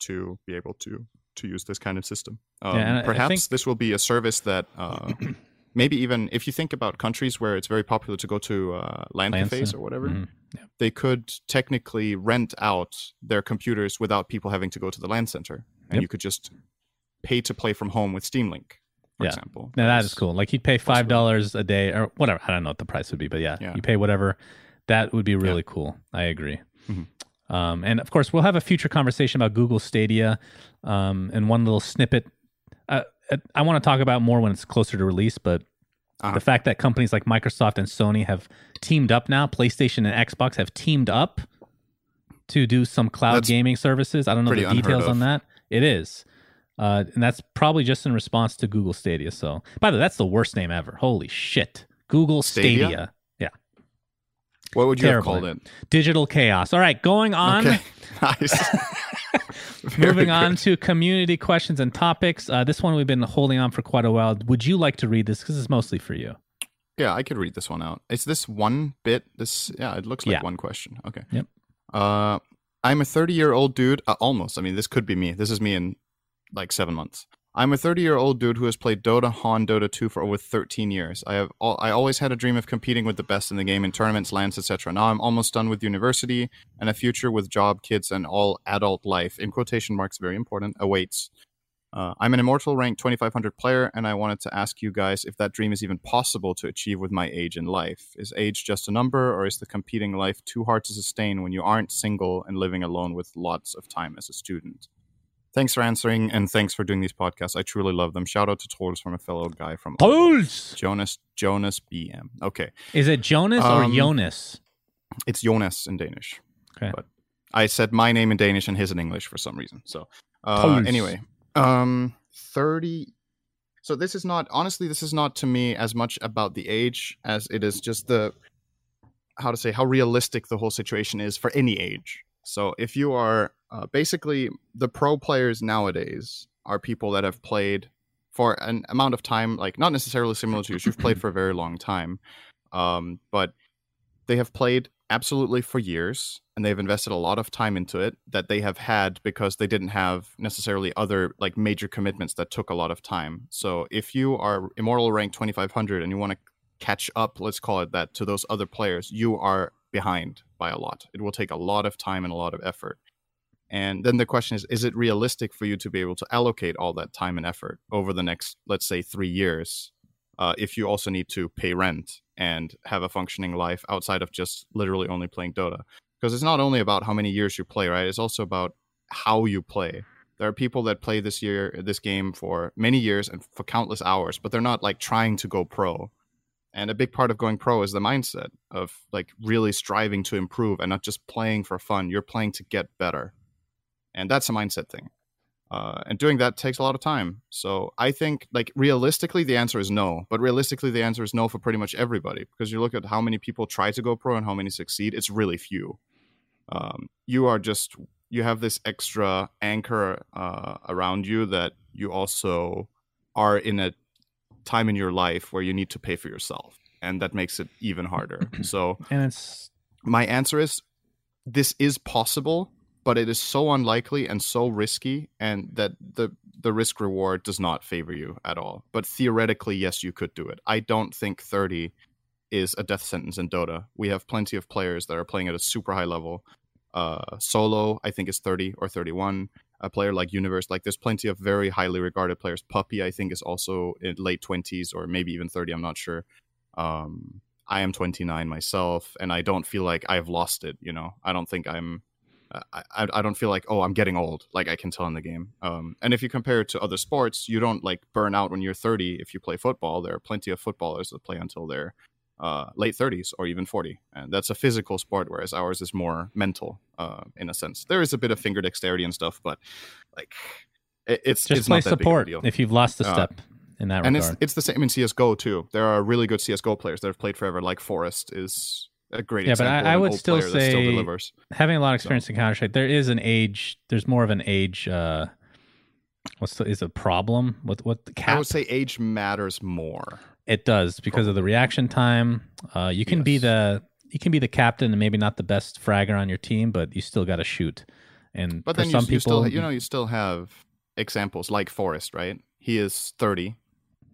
to be able to to use this kind of system. Um, I perhaps think- this will be a service that. Uh, <clears throat> Maybe even if you think about countries where it's very popular to go to uh, LAN LAN cafes or whatever, Mhm. they could technically rent out their computers without people having to go to the LAN center, and Yep. you could just pay to play from home with Steam Link, for Yeah. example. Now That's- cool. Like you'd pay five dollars a day or whatever. I don't know what the price would be, but yeah, Yeah. you pay whatever. That would be really cool. I agree. Mhm. Um, and of course, we'll have a future conversation about Google Stadia um, and one little snippet. Uh, I want to talk about more when it's closer to release, but Uh-huh. the fact that companies like Microsoft and Sony have teamed up now, PlayStation and Xbox have teamed up to do some cloud That's gaming services. I don't know the details on that. It is. Uh, and that's probably just in response to Google Stadia. So, by the way, that's the worst name ever. Holy shit. Google Stadia? Stadia. What would you Terrible. have called it? Digital chaos. All right, going on. Okay, <laughs> nice. <laughs> Moving on to community questions and topics. Uh, this one we've been holding on for quite a while. Would you like to read this? Because it's mostly for you. Yeah, I could read this one out. Is this one bit? This yeah, it looks like Yeah. one question. Okay. Yep. Uh, I'm a 30 year old dude. Uh, almost. I mean, this could be me. This is me in like seven months. I'm a 30 year old dude who has played Dota, Han, Dota 2 for over 13 years. I have I always had a dream of competing with the best in the game in tournaments, LANs, etc. Now I'm almost done with university and a future with job, kids, and all adult life. In quotation marks, very important. Awaits. Uh, I'm an immortal rank 2500 player, and I wanted to ask you guys if that dream is even possible to achieve with my age in life. Is age just a number, or is the competing life too hard to sustain when you aren't single and living alone with lots of time as a student? Thanks for answering, and thanks for doing these podcasts. I truly love them. Shout out to Trolls from a fellow guy from Pulse! Jonas Jonas BM. Okay, Is it Jonas or Um, Jonas? it's Jonas in Danish. Okay. But I said my name in Danish and his in English for some reason. So uh, anyway, um, thirty. So this is not honestly. This is not to me as much about the age as it is just the how to say how realistic the whole situation is for any age. So if you are uh, basically the pro players nowadays are people that have played for an amount of time, like not necessarily similar to you. You've played for a very long time, um, but they have played absolutely for years and they've invested a lot of time into it that they have had because they didn't have necessarily other like major commitments that took a lot of time. So if you are immortal rank 2500 and you want to catch up, let's call it that, to those other players, you are behind by a lot. It will take a lot of time and a lot of effort. And then the question is is it realistic for you to be able to allocate all that time and effort over the next let's say 3 years uh, if you also need to pay rent and have a functioning life outside of just literally only playing Dota. Because it's not only about how many years you play, right? It's also about how you play. There are people that play this year, this game for many years and for countless hours, but they're not like trying to go pro. And a big part of going pro is the mindset of like really striving to improve and not just playing for fun. You're playing to get better. And that's a mindset thing. Uh, and doing that takes a lot of time. So I think, like, realistically, the answer is no. But realistically, the answer is no for pretty much everybody because you look at how many people try to go pro and how many succeed, it's really few. Um, you are just, you have this extra anchor uh, around you that you also are in a time in your life where you need to pay for yourself. And that makes it even harder. <clears throat> So, and it's my answer is this is possible but it is so unlikely and so risky and that the the risk reward does not favor you at all but theoretically yes you could do it i don't think 30 is a death sentence in dota we have plenty of players that are playing at a super high level uh, solo i think is 30 or 31 a player like universe like there's plenty of very highly regarded players Puppey, i think is also in late 20s or maybe even 30 i'm not sure um, i am 29 myself and i don't feel like i've lost it you know i don't think i'm I, I don't feel like oh I'm getting old like I can tell in the game. Um, and if you compare it to other sports, you don't like burn out when you're 30 if you play football. There are plenty of footballers that play until they're uh, late 30s or even 40, and that's a physical sport, whereas ours is more mental uh, in a sense. There is a bit of finger dexterity and stuff, but like it, it's just it's play not that support big a deal. if you've lost a Uh, step in that and regard. it's it's the same in CS:GO too. There are really good CS:GO players that have played forever. Like f0rest is a great Yeah, but example. I- of I an would still that still say- delivers. having a lot of So- experience in Counter Strike, there is an age. There's more of an age. Uh, what's the, is a problem? What what the I cap? would say age matters more. It does because of the reaction time. Uh, you can be the you can be the captain and maybe not the best fragger on your team, but you still got to shoot. And But then you, some you people, still you know you still have examples like f0rest, right? He is 30.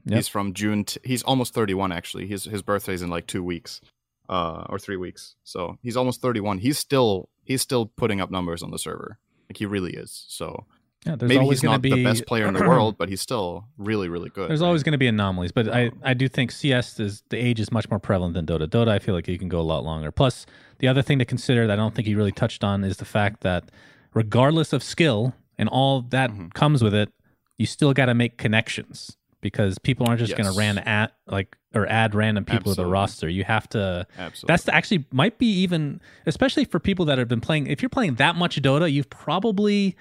Yep. He's from June. T- he's almost 31 actually. His his birthday's in like 2 weeks. Uh or 3 weeks. So, he's almost 31. He's still he's still putting up numbers on the server. Like he really is. So, yeah, there's maybe he's not be the best player in the <clears throat> world, but he's still really really good. There's right? always going to be anomalies, but I, I do think CS is the age is much more prevalent than Dota. Dota, I feel like you can go a lot longer. Plus, the other thing to consider that I don't think you really touched on is the fact that regardless of skill and all that Mhm. comes with it, you still got to make connections because people aren't just going to ran at like or add random people to the roster. You have to. Absolutely. That's actually might be even especially for people that have been playing. If you're playing that much Dota, you've probably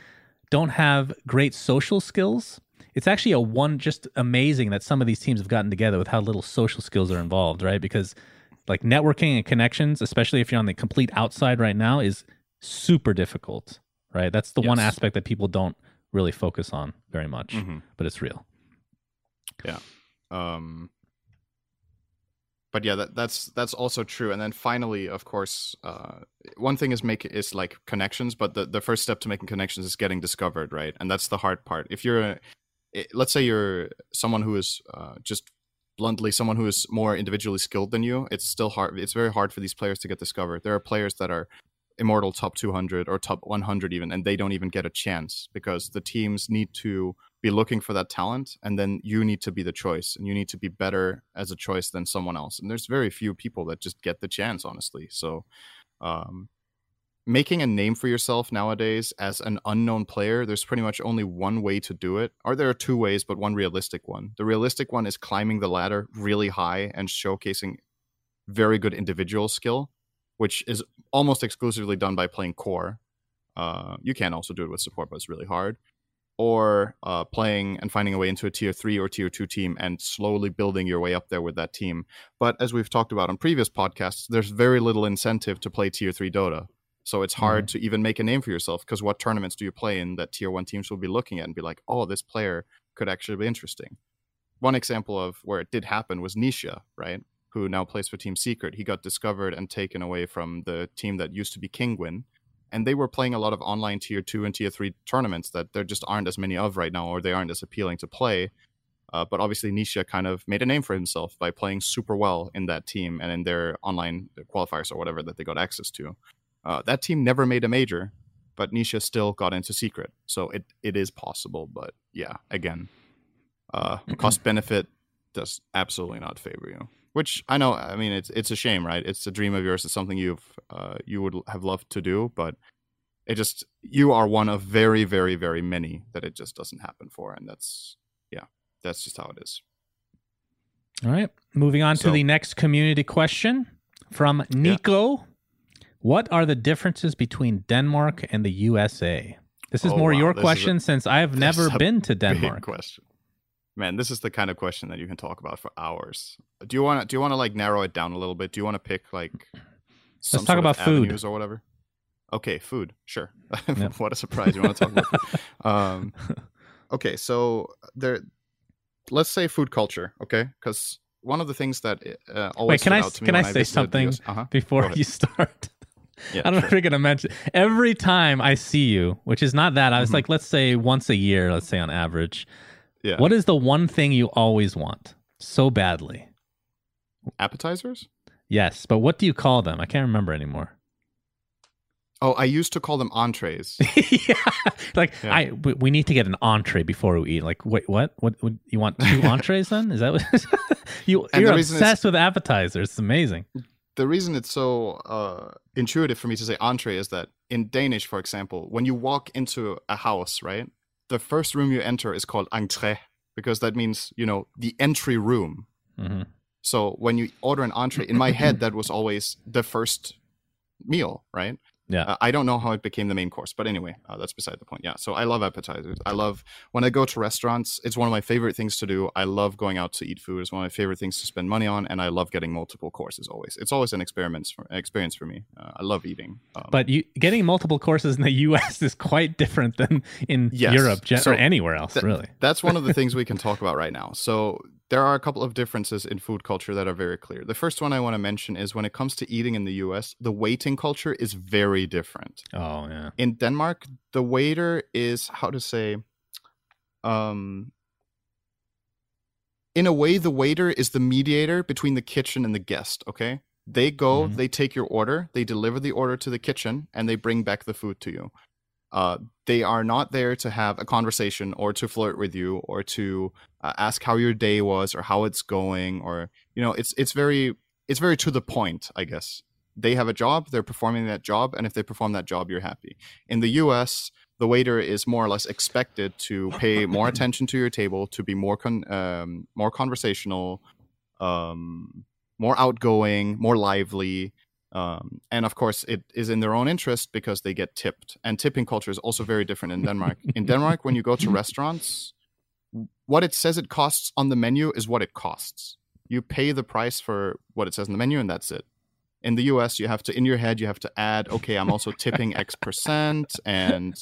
don't have great social skills. It's actually a one just amazing that some of these teams have gotten together with how little social skills are involved, right? Because like networking and connections, especially if you're on the complete outside right now, is super difficult, right? That's the one aspect that people don't really focus on very much, Mhm. but it's real. Yeah. Um but yeah that, that's that's also true. And then finally of course uh one thing is make is like connections but the, the first step to making connections is getting discovered right? And that's the hard part. If you're a, let's say you're someone who is uh, just bluntly someone who is more individually skilled than you it's still hard it's very hard for these players to get discovered. There are players that are immortal top 200 or top 100 even and they don't even get a chance because the teams need to be looking for that talent and then you need to be the choice and you need to be better as a choice than someone else and there's very few people that just get the chance honestly. So um, making a name for yourself nowadays as an unknown player there's pretty much only one way to do it. Or there are two ways but one realistic one? The realistic one is climbing the ladder really high and showcasing very good individual skill which is almost exclusively done by playing core uh, you can also do it with support but it's really hard or uh, playing and finding a way into a tier three or tier two team and slowly building your way up there with that team. But as we've talked about on previous podcasts, there's very little incentive to play tier three Dota. So it's hard to even make a name for yourself because what tournaments do you play in that tier one teams will be looking at and be like, oh, this player could actually be interesting. One example of where it did happen was Nisha, right? Who now plays for Team Secret. He got discovered and taken away from the team that used to be Kinguin and they were playing a lot of online tier two and tier three tournaments that there just aren't as many of right now, or they aren't as appealing to play. Uh, but obviously, Nisha kind of made a name for himself by playing super well in that team and in their online qualifiers or whatever that they got access to. Uh, that team never made a major, but Nisha still got into secret, so it it is possible. But yeah, again, uh, cost <clears throat> benefit does absolutely not favor you. Which I know. I mean, it's it's a shame, right? It's a dream of yours. It's something you've uh, you would have loved to do, but it just you are one of very, very, very many that it just doesn't happen for, and that's yeah, that's just how it is. All right, moving on So- to the next community question from Nico. What are the differences between Denmark and the USA? This is Oh, more wow, your this is a- question since I've <laughs> never been to Denmark. question, man. This is the kind of question that you can talk about for hours. Do you want to do you want to like narrow it down a little bit? Do you want to pick like some talk sort of about food. or whatever? Okay, food. Sure. <laughs> Yep. what a surprise! You want to talk about? Food. <laughs> Um, okay, so there. Let's say food culture, okay? Because one of the things that uh, always Wait, can I out to me can I say visited something uh-huh. Before you <laughs> start? Yeah, I don't know if you're gonna mention. Every time I see you, which is not that, I was Mhm. like, let's say once a year, let's say on average. Yeah. What is the one thing you always want so badly? appetizers? Yes, but what do you call them? I can't remember anymore. Oh, I used to call them entrees. <laughs> yeah, like Yeah. I we, we need to get an entree before we eat. Like, wait, what? What? what you want two <laughs> entrees then? Is that what <laughs> you? And You're the reason it's- obsessed with appetizers. It's amazing. the reason it's so uh, intuitive for me to say entree is that in Danish, for example, when you walk into a house, right, the first room you enter is called entrée because that means you know the entry room. hmm So when you order an entree, in my head that was <laughs> always the first meal, right? Yeah. Uh, I don't know how it became the main course, but anyway, uh, that's beside the point. Yeah. So I love appetizers. I love when I go to restaurants. It's one of my favorite things to do. I love going out to eat food. It's one of my favorite things to spend money on, and I love getting multiple courses. Always, it's always an experiment for, experience for me. Uh, I love eating. Um, But you getting multiple courses in the <laughs> U.S. is quite different than in Yes. Europe So or anywhere else, th- really. that's one of the things we can talk about right now. So there are a couple of differences in food culture that are very clear. The first one I want to mention is when it comes to eating in the US, the waiting culture is very different. Oh yeah. In Denmark, the waiter is how to say um in a way the waiter is the mediator between the kitchen and the guest, okay? They go, Mhm. they take your order, they deliver the order to the kitchen and they bring back the food to you. Uh, they are not there to have a conversation or to flirt with you or to uh, ask how your day was or how it's going or you know it's it's very it's very to the point i guess. They have a job they're performing that job and if they perform that job you're happy. In the us the waiter is more or less expected to pay more <laughs> attention to your table to be more con- um, more conversational um, more outgoing more lively um, and of course, it is in their own interest because they get tipped. And tipping culture is also very different in Denmark. in Denmark, when you go to <laughs> restaurants, what it says it costs on the menu is what it costs. You pay the price for what it says in the menu, and that's it. In the US, you have to, in your head, you have to add, okay, I'm also tipping X percent, and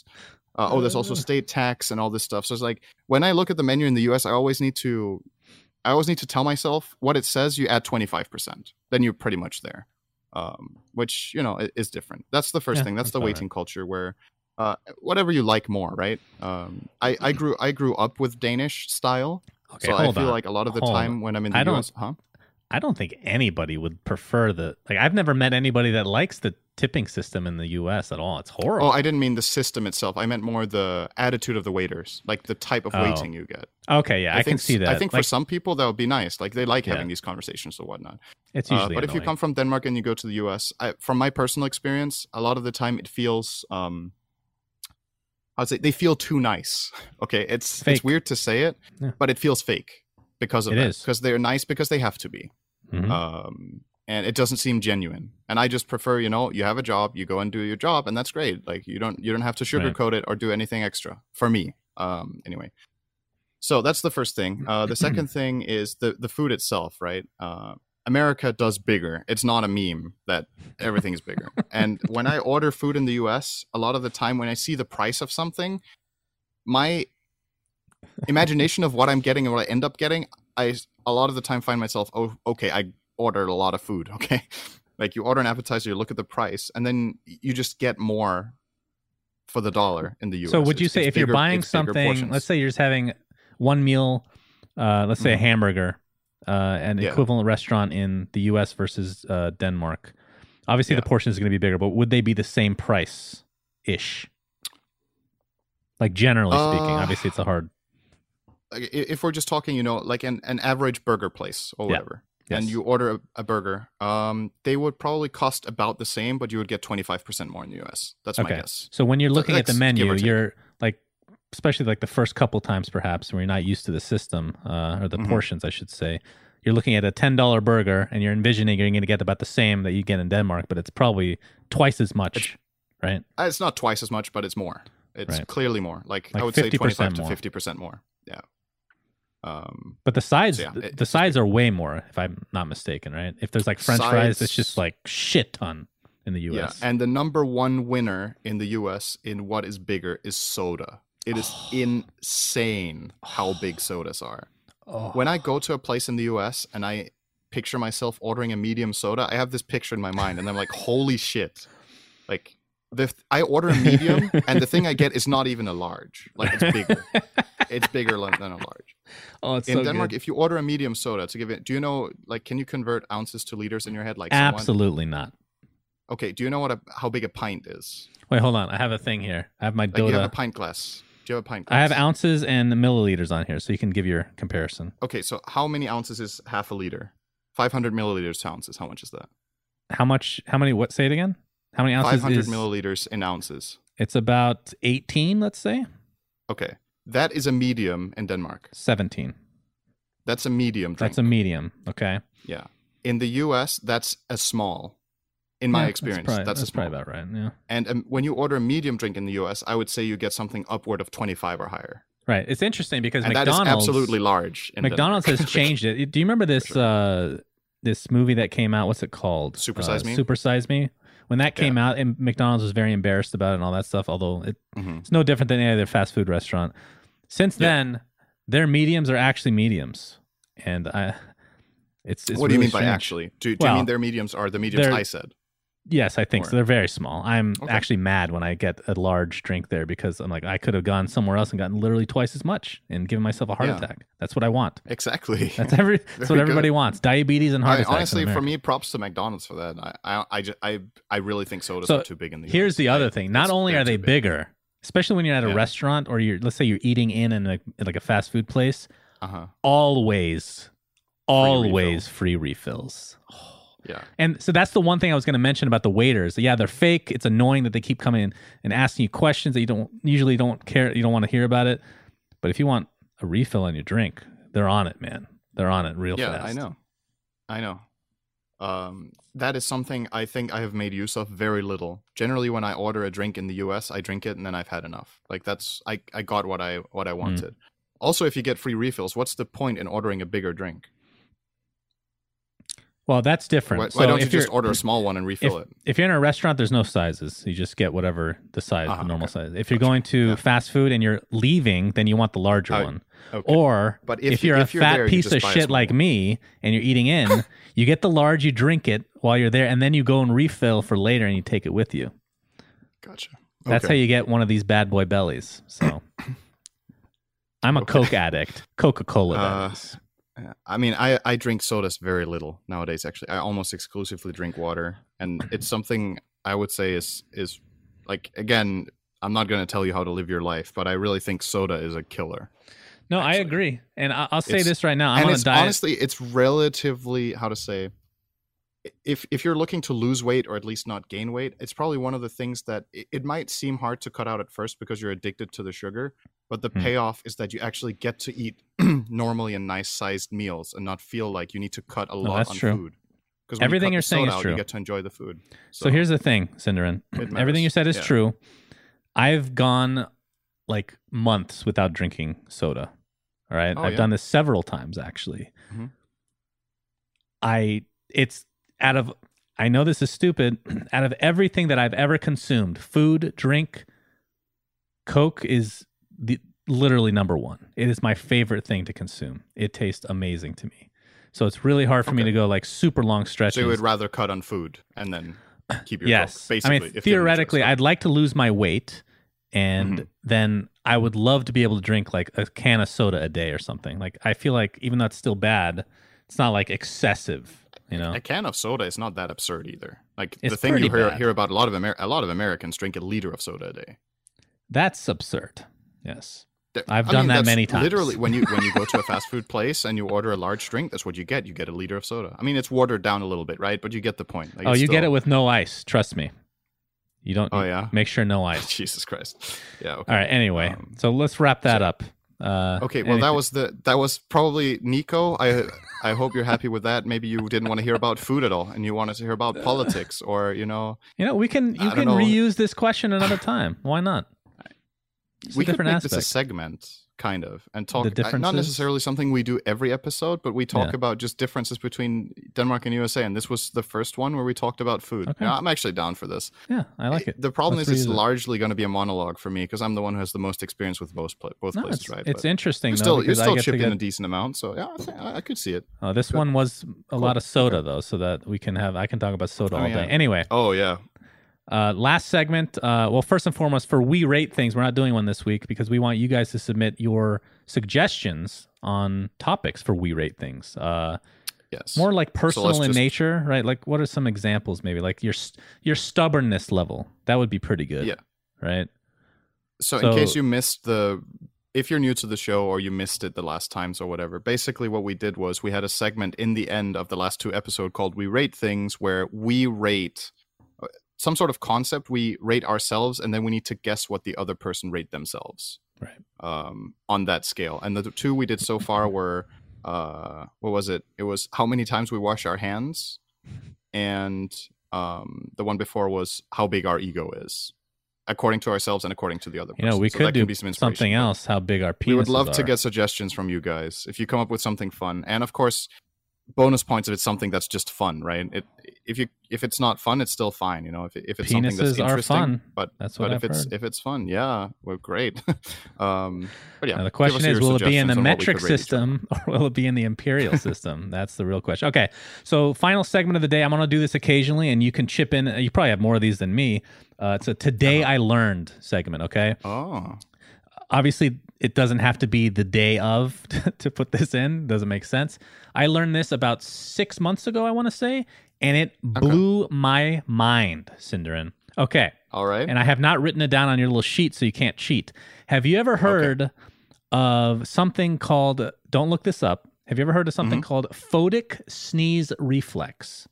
uh, oh, there's also state tax and all this stuff. So it's like when I look at the menu in the US, I always need to, I always need to tell myself what it says. You add 25%, then you're pretty much there um, which you know is different. That's the first Yeah, thing. That's, that's the waiting culture where uh, whatever you like more, right? Um, I, I grew I grew up with Danish style, Okay, so I feel on. like a lot of the Hold time on. when I'm in I the don't- US, huh? I don't think anybody would prefer the like. I've never met anybody that likes the tipping system in the U.S. at all. It's horrible. Oh, I didn't mean the system itself. I meant more the attitude of the waiters, like the type of Oh. waiting you get. okay, yeah, I, can think see that. I think Like, for some people that would be nice. Like they like Yeah. having these conversations or whatnot. it's Uh, usually. but if you come from Denmark and you go to the US, I, from my personal experience, a lot of the time it feels um I'd say they feel too nice. <laughs> Okay, it's Fake. it's weird to say it, Yeah. but it feels fake because of It that. is. Because they're nice because they have to be. Mhm. Um and it doesn't seem genuine. And I just prefer, you know, you have a job, you go and do your job, and that's great. Like you don't you don't have to Right. sugarcoat it or do anything extra. For me. Um anyway. So that's the first thing. Uh, the <clears throat> second thing is the the food itself, right? Uh, America does bigger. It's not a meme that everything is bigger. and when I order food in the U.S., a lot of the time when I see the price of something, my imagination of what I'm getting and what I end up getting, I a lot of the time find myself, oh, okay, I ordered a lot of food. <laughs> Okay, like you order an appetizer, you look at the price, and then you just get more for the dollar in the U.S. So would you It's- say it's if you're buying something, let's say you're just having one meal, uh, let's say a Mhm. hamburger, uh, an Yeah. equivalent restaurant in the U.S. versus uh, Denmark, obviously the Yeah. portion is going to be bigger, but would they be the same price ish? Like generally speaking, Uh, obviously it's a hard. Like, if we're just talking, you know, like an, an average burger place or Yeah. whatever, and you order a, a burger, um, they would probably cost about the same, but you would get 25% more in the US. That's my guess. So when you're looking at the menu, you're like, especially like the first couple times, perhaps when you're not used to the system uh, or the Mhm. portions, I should say. You're looking at a ten dollar burger, and you're envisioning you're going to get about the same that you get in Denmark, but it's probably twice as much, right? Uh, It's not twice as much, but it's more. It's Right. clearly more. Like, Like I would say 50% 25 to 50% more. Yeah. Um, But the sides, So, yeah, it- the sides are way more, if I'm not mistaken, right? If there's like French fries, it's just like shit ton in the yeah. U.S. And the number one winner in the US in what is bigger is soda. It is <sighs> insane how big sodas are. oh, when I go to a place in the US and I picture myself ordering a medium soda, I have this picture in my mind and I'm like, holy shit. Like the I order a medium and the thing I get is not even a large. Like it's bigger. <laughs> it's bigger than a large. oh, it's In so Denmark, good. if you order a medium soda to give it do you know like can you convert ounces to liters in your head like someone? Absolutely not. Okay, do you know what a how big a pint is? Wait, hold on. I have a thing here. I have my Like you have a pint glass. Do you have a pint glass? I have ounces and milliliters on here, so you can give your comparison. Okay, so how many ounces is half a liter? 500 milliliters to ounces. How much is that? How much? How many? What? Say it again. How many ounces 500 milliliters in ounces. It's about eighteen. Let's say Okay. That is a medium in Denmark. seventeen. That's a medium drink. That's a medium. Okay. yeah. In the US, that's a small. In my Yeah, experience, that's, probably, that's, a that's small. probably about right. Yeah. And um, when you order a medium drink in the US, I would say you get something upward of 25 or higher. Right. It's interesting because and that is McDonald's absolutely large. In McDonald's Denmark. has <laughs> changed it. Do you remember this sure. uh this movie that came out? What's it called? Super Uh, Size Me? Super Size Me. When that came out, and McDonald's was very embarrassed about it and all that stuff. Although it, Mhm. it's no different than any other fast food restaurant. Since Yeah. then, their mediums are actually mediums, and I. It's, it's what do you really mean by actually? Do, do you mean their mediums are the mediums I said? Yes, I think Or- so. They're very small. I'm Okay. actually mad when I get a large drink there because I'm like, I could have gone somewhere else and gotten literally twice as much and given myself a heart Yeah. attack. That's what I want. Exactly. <laughs> That's every. <laughs> That's what everybody good. wants. Diabetes and heart I, attacks. honestly, for me, props to McDonald's for that. I, I, I, I, I really think sodas So, are too big in the Here's US. the other thing. Not it's- only they're they big. bigger, especially when you're at a Yeah. restaurant or you're, let's say you're eating in in a, like a fast food place, Uh-huh. always, always free refills. Yeah. And so that's the one thing I was going to mention about the waiters. Yeah, they're fake. It's annoying that they keep coming in and asking you questions that you don't usually don't care. You don't want to hear about it. But if you want a refill on your drink, they're on it, man. They're on it real yeah, fast. I know. I know. Um, that is something I think I have made use of very little. Generally, when I order a drink in the U.S., I drink it and then I've had enough. Like that's I, I got what I what I Hmm. wanted. Also, if you get free refills, what's the point in ordering a bigger drink? Well, that's different. Why, so why don't you if just order a small one and refill it? If you're in a restaurant, there's no sizes. You just get whatever the size, Ah, the normal okay. size. If you're Gotcha. going to Yeah. fast food and you're leaving, then you want the larger Oh, one. Okay. Or But if, if you- you're if a you're fat there, piece of shit like one. me and you're eating in, <laughs> you get the large, you drink it while you're there, and then you go and refill for later and you take it with you. gotcha. That's how you get one of these bad boy bellies. So <coughs> I'm a Okay. Coke addict. Coca Cola. Uh, that is. Yeah, I mean, I, I drink sodas very little nowadays. Actually, I almost exclusively drink water, and it's <laughs> something I would say is is like again. I'm not going to tell you how to live your life, but I really think soda is a killer. No, I agree. And I- I'll say It's- this right now. I'm and on a it's diet. honestly, it's relatively how to say. If if you're looking to lose weight or at least not gain weight, it's probably one of the things that it, it might seem hard to cut out at first because you're addicted to the sugar. But the Hmm. payoff is that you actually get to eat <clears throat> normally and nice sized meals and not feel like you need to cut a lot that's on true. food. Because Everything you you're the saying is out, true. You get to enjoy the food. So, here's the thing, Synderen. Everything you said is Yeah. true. I've gone like months without drinking soda. All right. Oh, I've yeah. done this several times actually. Mhm. I it's out of I know this is stupid. <clears throat> out of everything that I've ever consumed, food, drink, Coke is the literally number one. It is my favorite thing to consume. It tastes amazing to me. So it's really hard for me to go like super long stretches. so you would rather cut on food and then keep your yes. Coke, basically. I mean, theoretically. I'd like to lose my weight, and Mhm. then I would love to be able to drink like a can of soda a day or something. Like I feel like even though it's still bad, it's not like excessive. You know, a can of soda is not that absurd either. Like It's the thing you hear, hear about a lot of Amer- a lot of Americans drink a liter of soda a day. that's absurd. Yes. I've I done mean, that many times. Literally, when you when you go to a <laughs> fast food place and you order a large drink, that's what you get. You get a liter of soda. I mean, it's watered down a little bit, right? But you get the point. Like, oh, you get it with no ice. Trust me. You don't. Oh, yeah? Make sure no <laughs> ice. Jesus Christ. Yeah. Okay. All right. Anyway, Um, so let's wrap that up. Uh, Okay, well, that was the that was probably Nico. I I hope you're happy with that. Maybe you didn't want to hear about food at all, and you wanted to hear about <laughs> politics, or you know, You know, we can. You I can reuse this question another time. Why not? It's we could make this a segment, kind of, and talk. Uh, Not necessarily something we do every episode, but we talk Yeah. about just differences between Denmark and USA. And this was the first one where we talked about food. Okay. Yeah, I'm actually down for this. Yeah, I like it. The problem Let's is, it's it. largely going to be a monologue for me because I'm the one who has the most experience with both pla- both No, places, it's, right? it's But interesting. you're though, still you're because I still get chipping in a decent amount, so yeah, I, think, I could see it. Oh, this one was a lot of soda though, so that we can have. I can talk about soda Oh, all yeah. day. Anyway, Oh yeah, uh, last segment. Uh, well, first and foremost, for we rate things, we're not doing one this week because we want you guys to submit your suggestions on topics for we rate things. Uh, yes. more like personal let's in just- nature, right? Like, what are some examples? Maybe like your your stubbornness level. That would be pretty good. Yeah. Right. So, So- in case you missed the, if you're new to the show or you missed it the last times or whatever, basically what we did was we had a segment in the end of the last two episodes called "We Rate Things," where we rate some sort of concept. We rate ourselves, and then we need to guess what the other person rate themselves. Right. Um, on that scale, and the two we did so far <laughs> were, uh, what was it? It was how many times we wash our hands, and um, the one before was how big our ego is, according to ourselves and according to the other. You know, we So could do be some something else. How big our penises We would love to get suggestions from you guys if you come up with something fun, and of course, bonus points if it's something that's just fun, right? It if you if it's not fun, it's still fine, you know. If if it's something that's Penises interesting, fun. but That's what but I've if it's heard. if it's fun, yeah, well, great. <laughs> um, but yeah, Now, the question is, will it be in the suggestions on what we metric could rate each other. system <laughs> or will it be in the imperial system? That's the real question. Okay, so final segment of the day. I'm going to do this occasionally, and you can chip in. You probably have more of these than me. Uh, it's a today Uh-huh. I learned segment. Okay, Oh, obviously it doesn't have to be the day of <laughs> to put this in. Doesn't make sense. I learned this about six months ago. I want to say, and it blew my mind, Synderen. Okay, all right. and I have not written it down on your little sheet, so you can't cheat. Have you ever heard of something called? Don't look this up. Have you ever heard of something Mm-hmm. called photic sneeze reflex?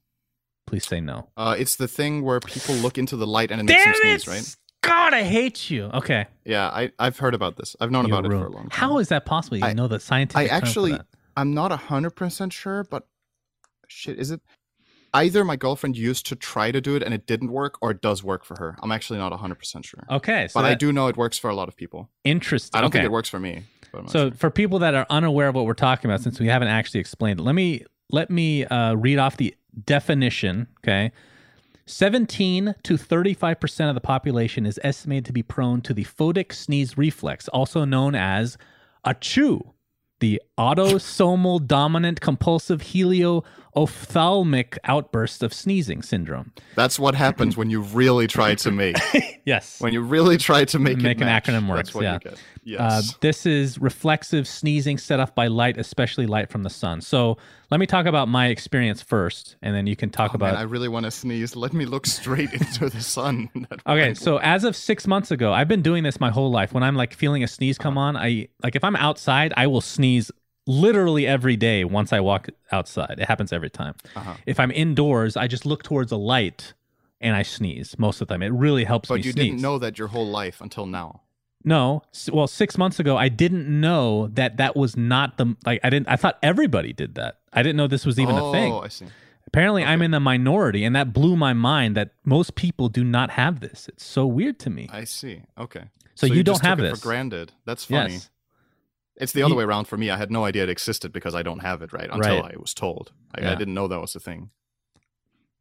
Please say no. Uh, it's the thing where people look into the light and it makes them Damn sneeze, right? God, I hate you. Okay, Yeah, I I've heard about this. I've known You're about it for a long time. How is that possible? You I- know the scientific. I actually, that. I'm not hundred percent sure, but shit, is it? Either my girlfriend used to try to do it and it didn't work, or it does work for her. I'm actually not hundred percent sure, Okay, so but I do know it works for a lot of people. Interesting. I don't okay. think it works for me. But I'm not So sure. for people that are unaware of what we're talking about, since we haven't actually explained it, let me let me uh, read off the definition. Okay, seventeen to thirty-five percent of the population is estimated to be prone to the photic sneeze reflex, also known as ACHOO, the autosomal dominant compulsive helio-ophthalmic outburst of sneezing syndrome. that's what happens when you really try to make <laughs> Yes. when you really try to make, Make an match, acronym what yeah. you get. Uh, Yes. this is reflexive sneezing set off by light, especially light from the sun. So let me talk about my experience first, and then you can talk Oh, about. man, I really want to sneeze. Let me look straight into the <laughs> sun. <laughs> Okay, so as of six months ago, I've been doing this my whole life. When I'm like feeling a sneeze come on, I like if I'm outside, I will sneeze literally every day once I walk outside. It happens every time. Uh-huh. If I'm indoors, I just look towards a light and I sneeze most of the time. It really helps me But you sneeze. didn't know that your whole life until now. No, well, six months ago, I didn't know that that was not the like. I didn't. I thought everybody did that. I didn't know this was even oh, a thing. Oh, I see. Apparently, I'm in the minority, and that blew my mind. That most people do not have this. It's so weird to me. I see. Okay. So you don't just took have it this. for granted. That's funny. Yes. It's the other You- way around for me. I had no idea it existed because I don't have it right until Right. I was told. I, Yeah. I didn't know that was a thing.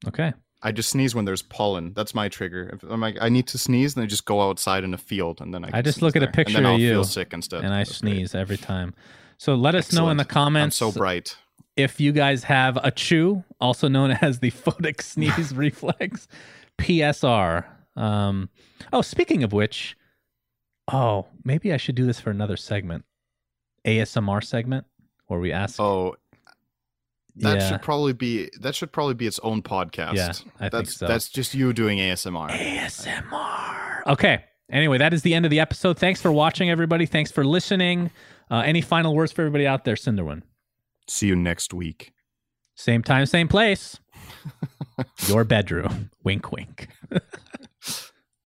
Okay. I just sneeze when there's pollen. That's my trigger. If I'm like, I need to sneeze, then I just go outside in a field, and then I. I just look at a picture and then of I'll you, Feel sick instead, and I That's great. sneeze every time. So let us know in the comments I'm so bright. If you guys have ACHOO, also known <laughs> as the photic sneeze <laughs> reflex, PSR. Um, oh, speaking of which, oh, maybe I should do this for another segment, ASMR segment, where we ask. Oh, that yeah, should probably be that should probably be its own podcast. Yeah, I think that's so. that's just you doing ASMR. ASMR. Okay, Anyway, that is the end of the episode. Thanks for watching, everybody. Thanks for listening. Uh, any final words for everybody out there, Synderen? See you next week. Same time, same place. <laughs> Your bedroom. wink, wink. <laughs>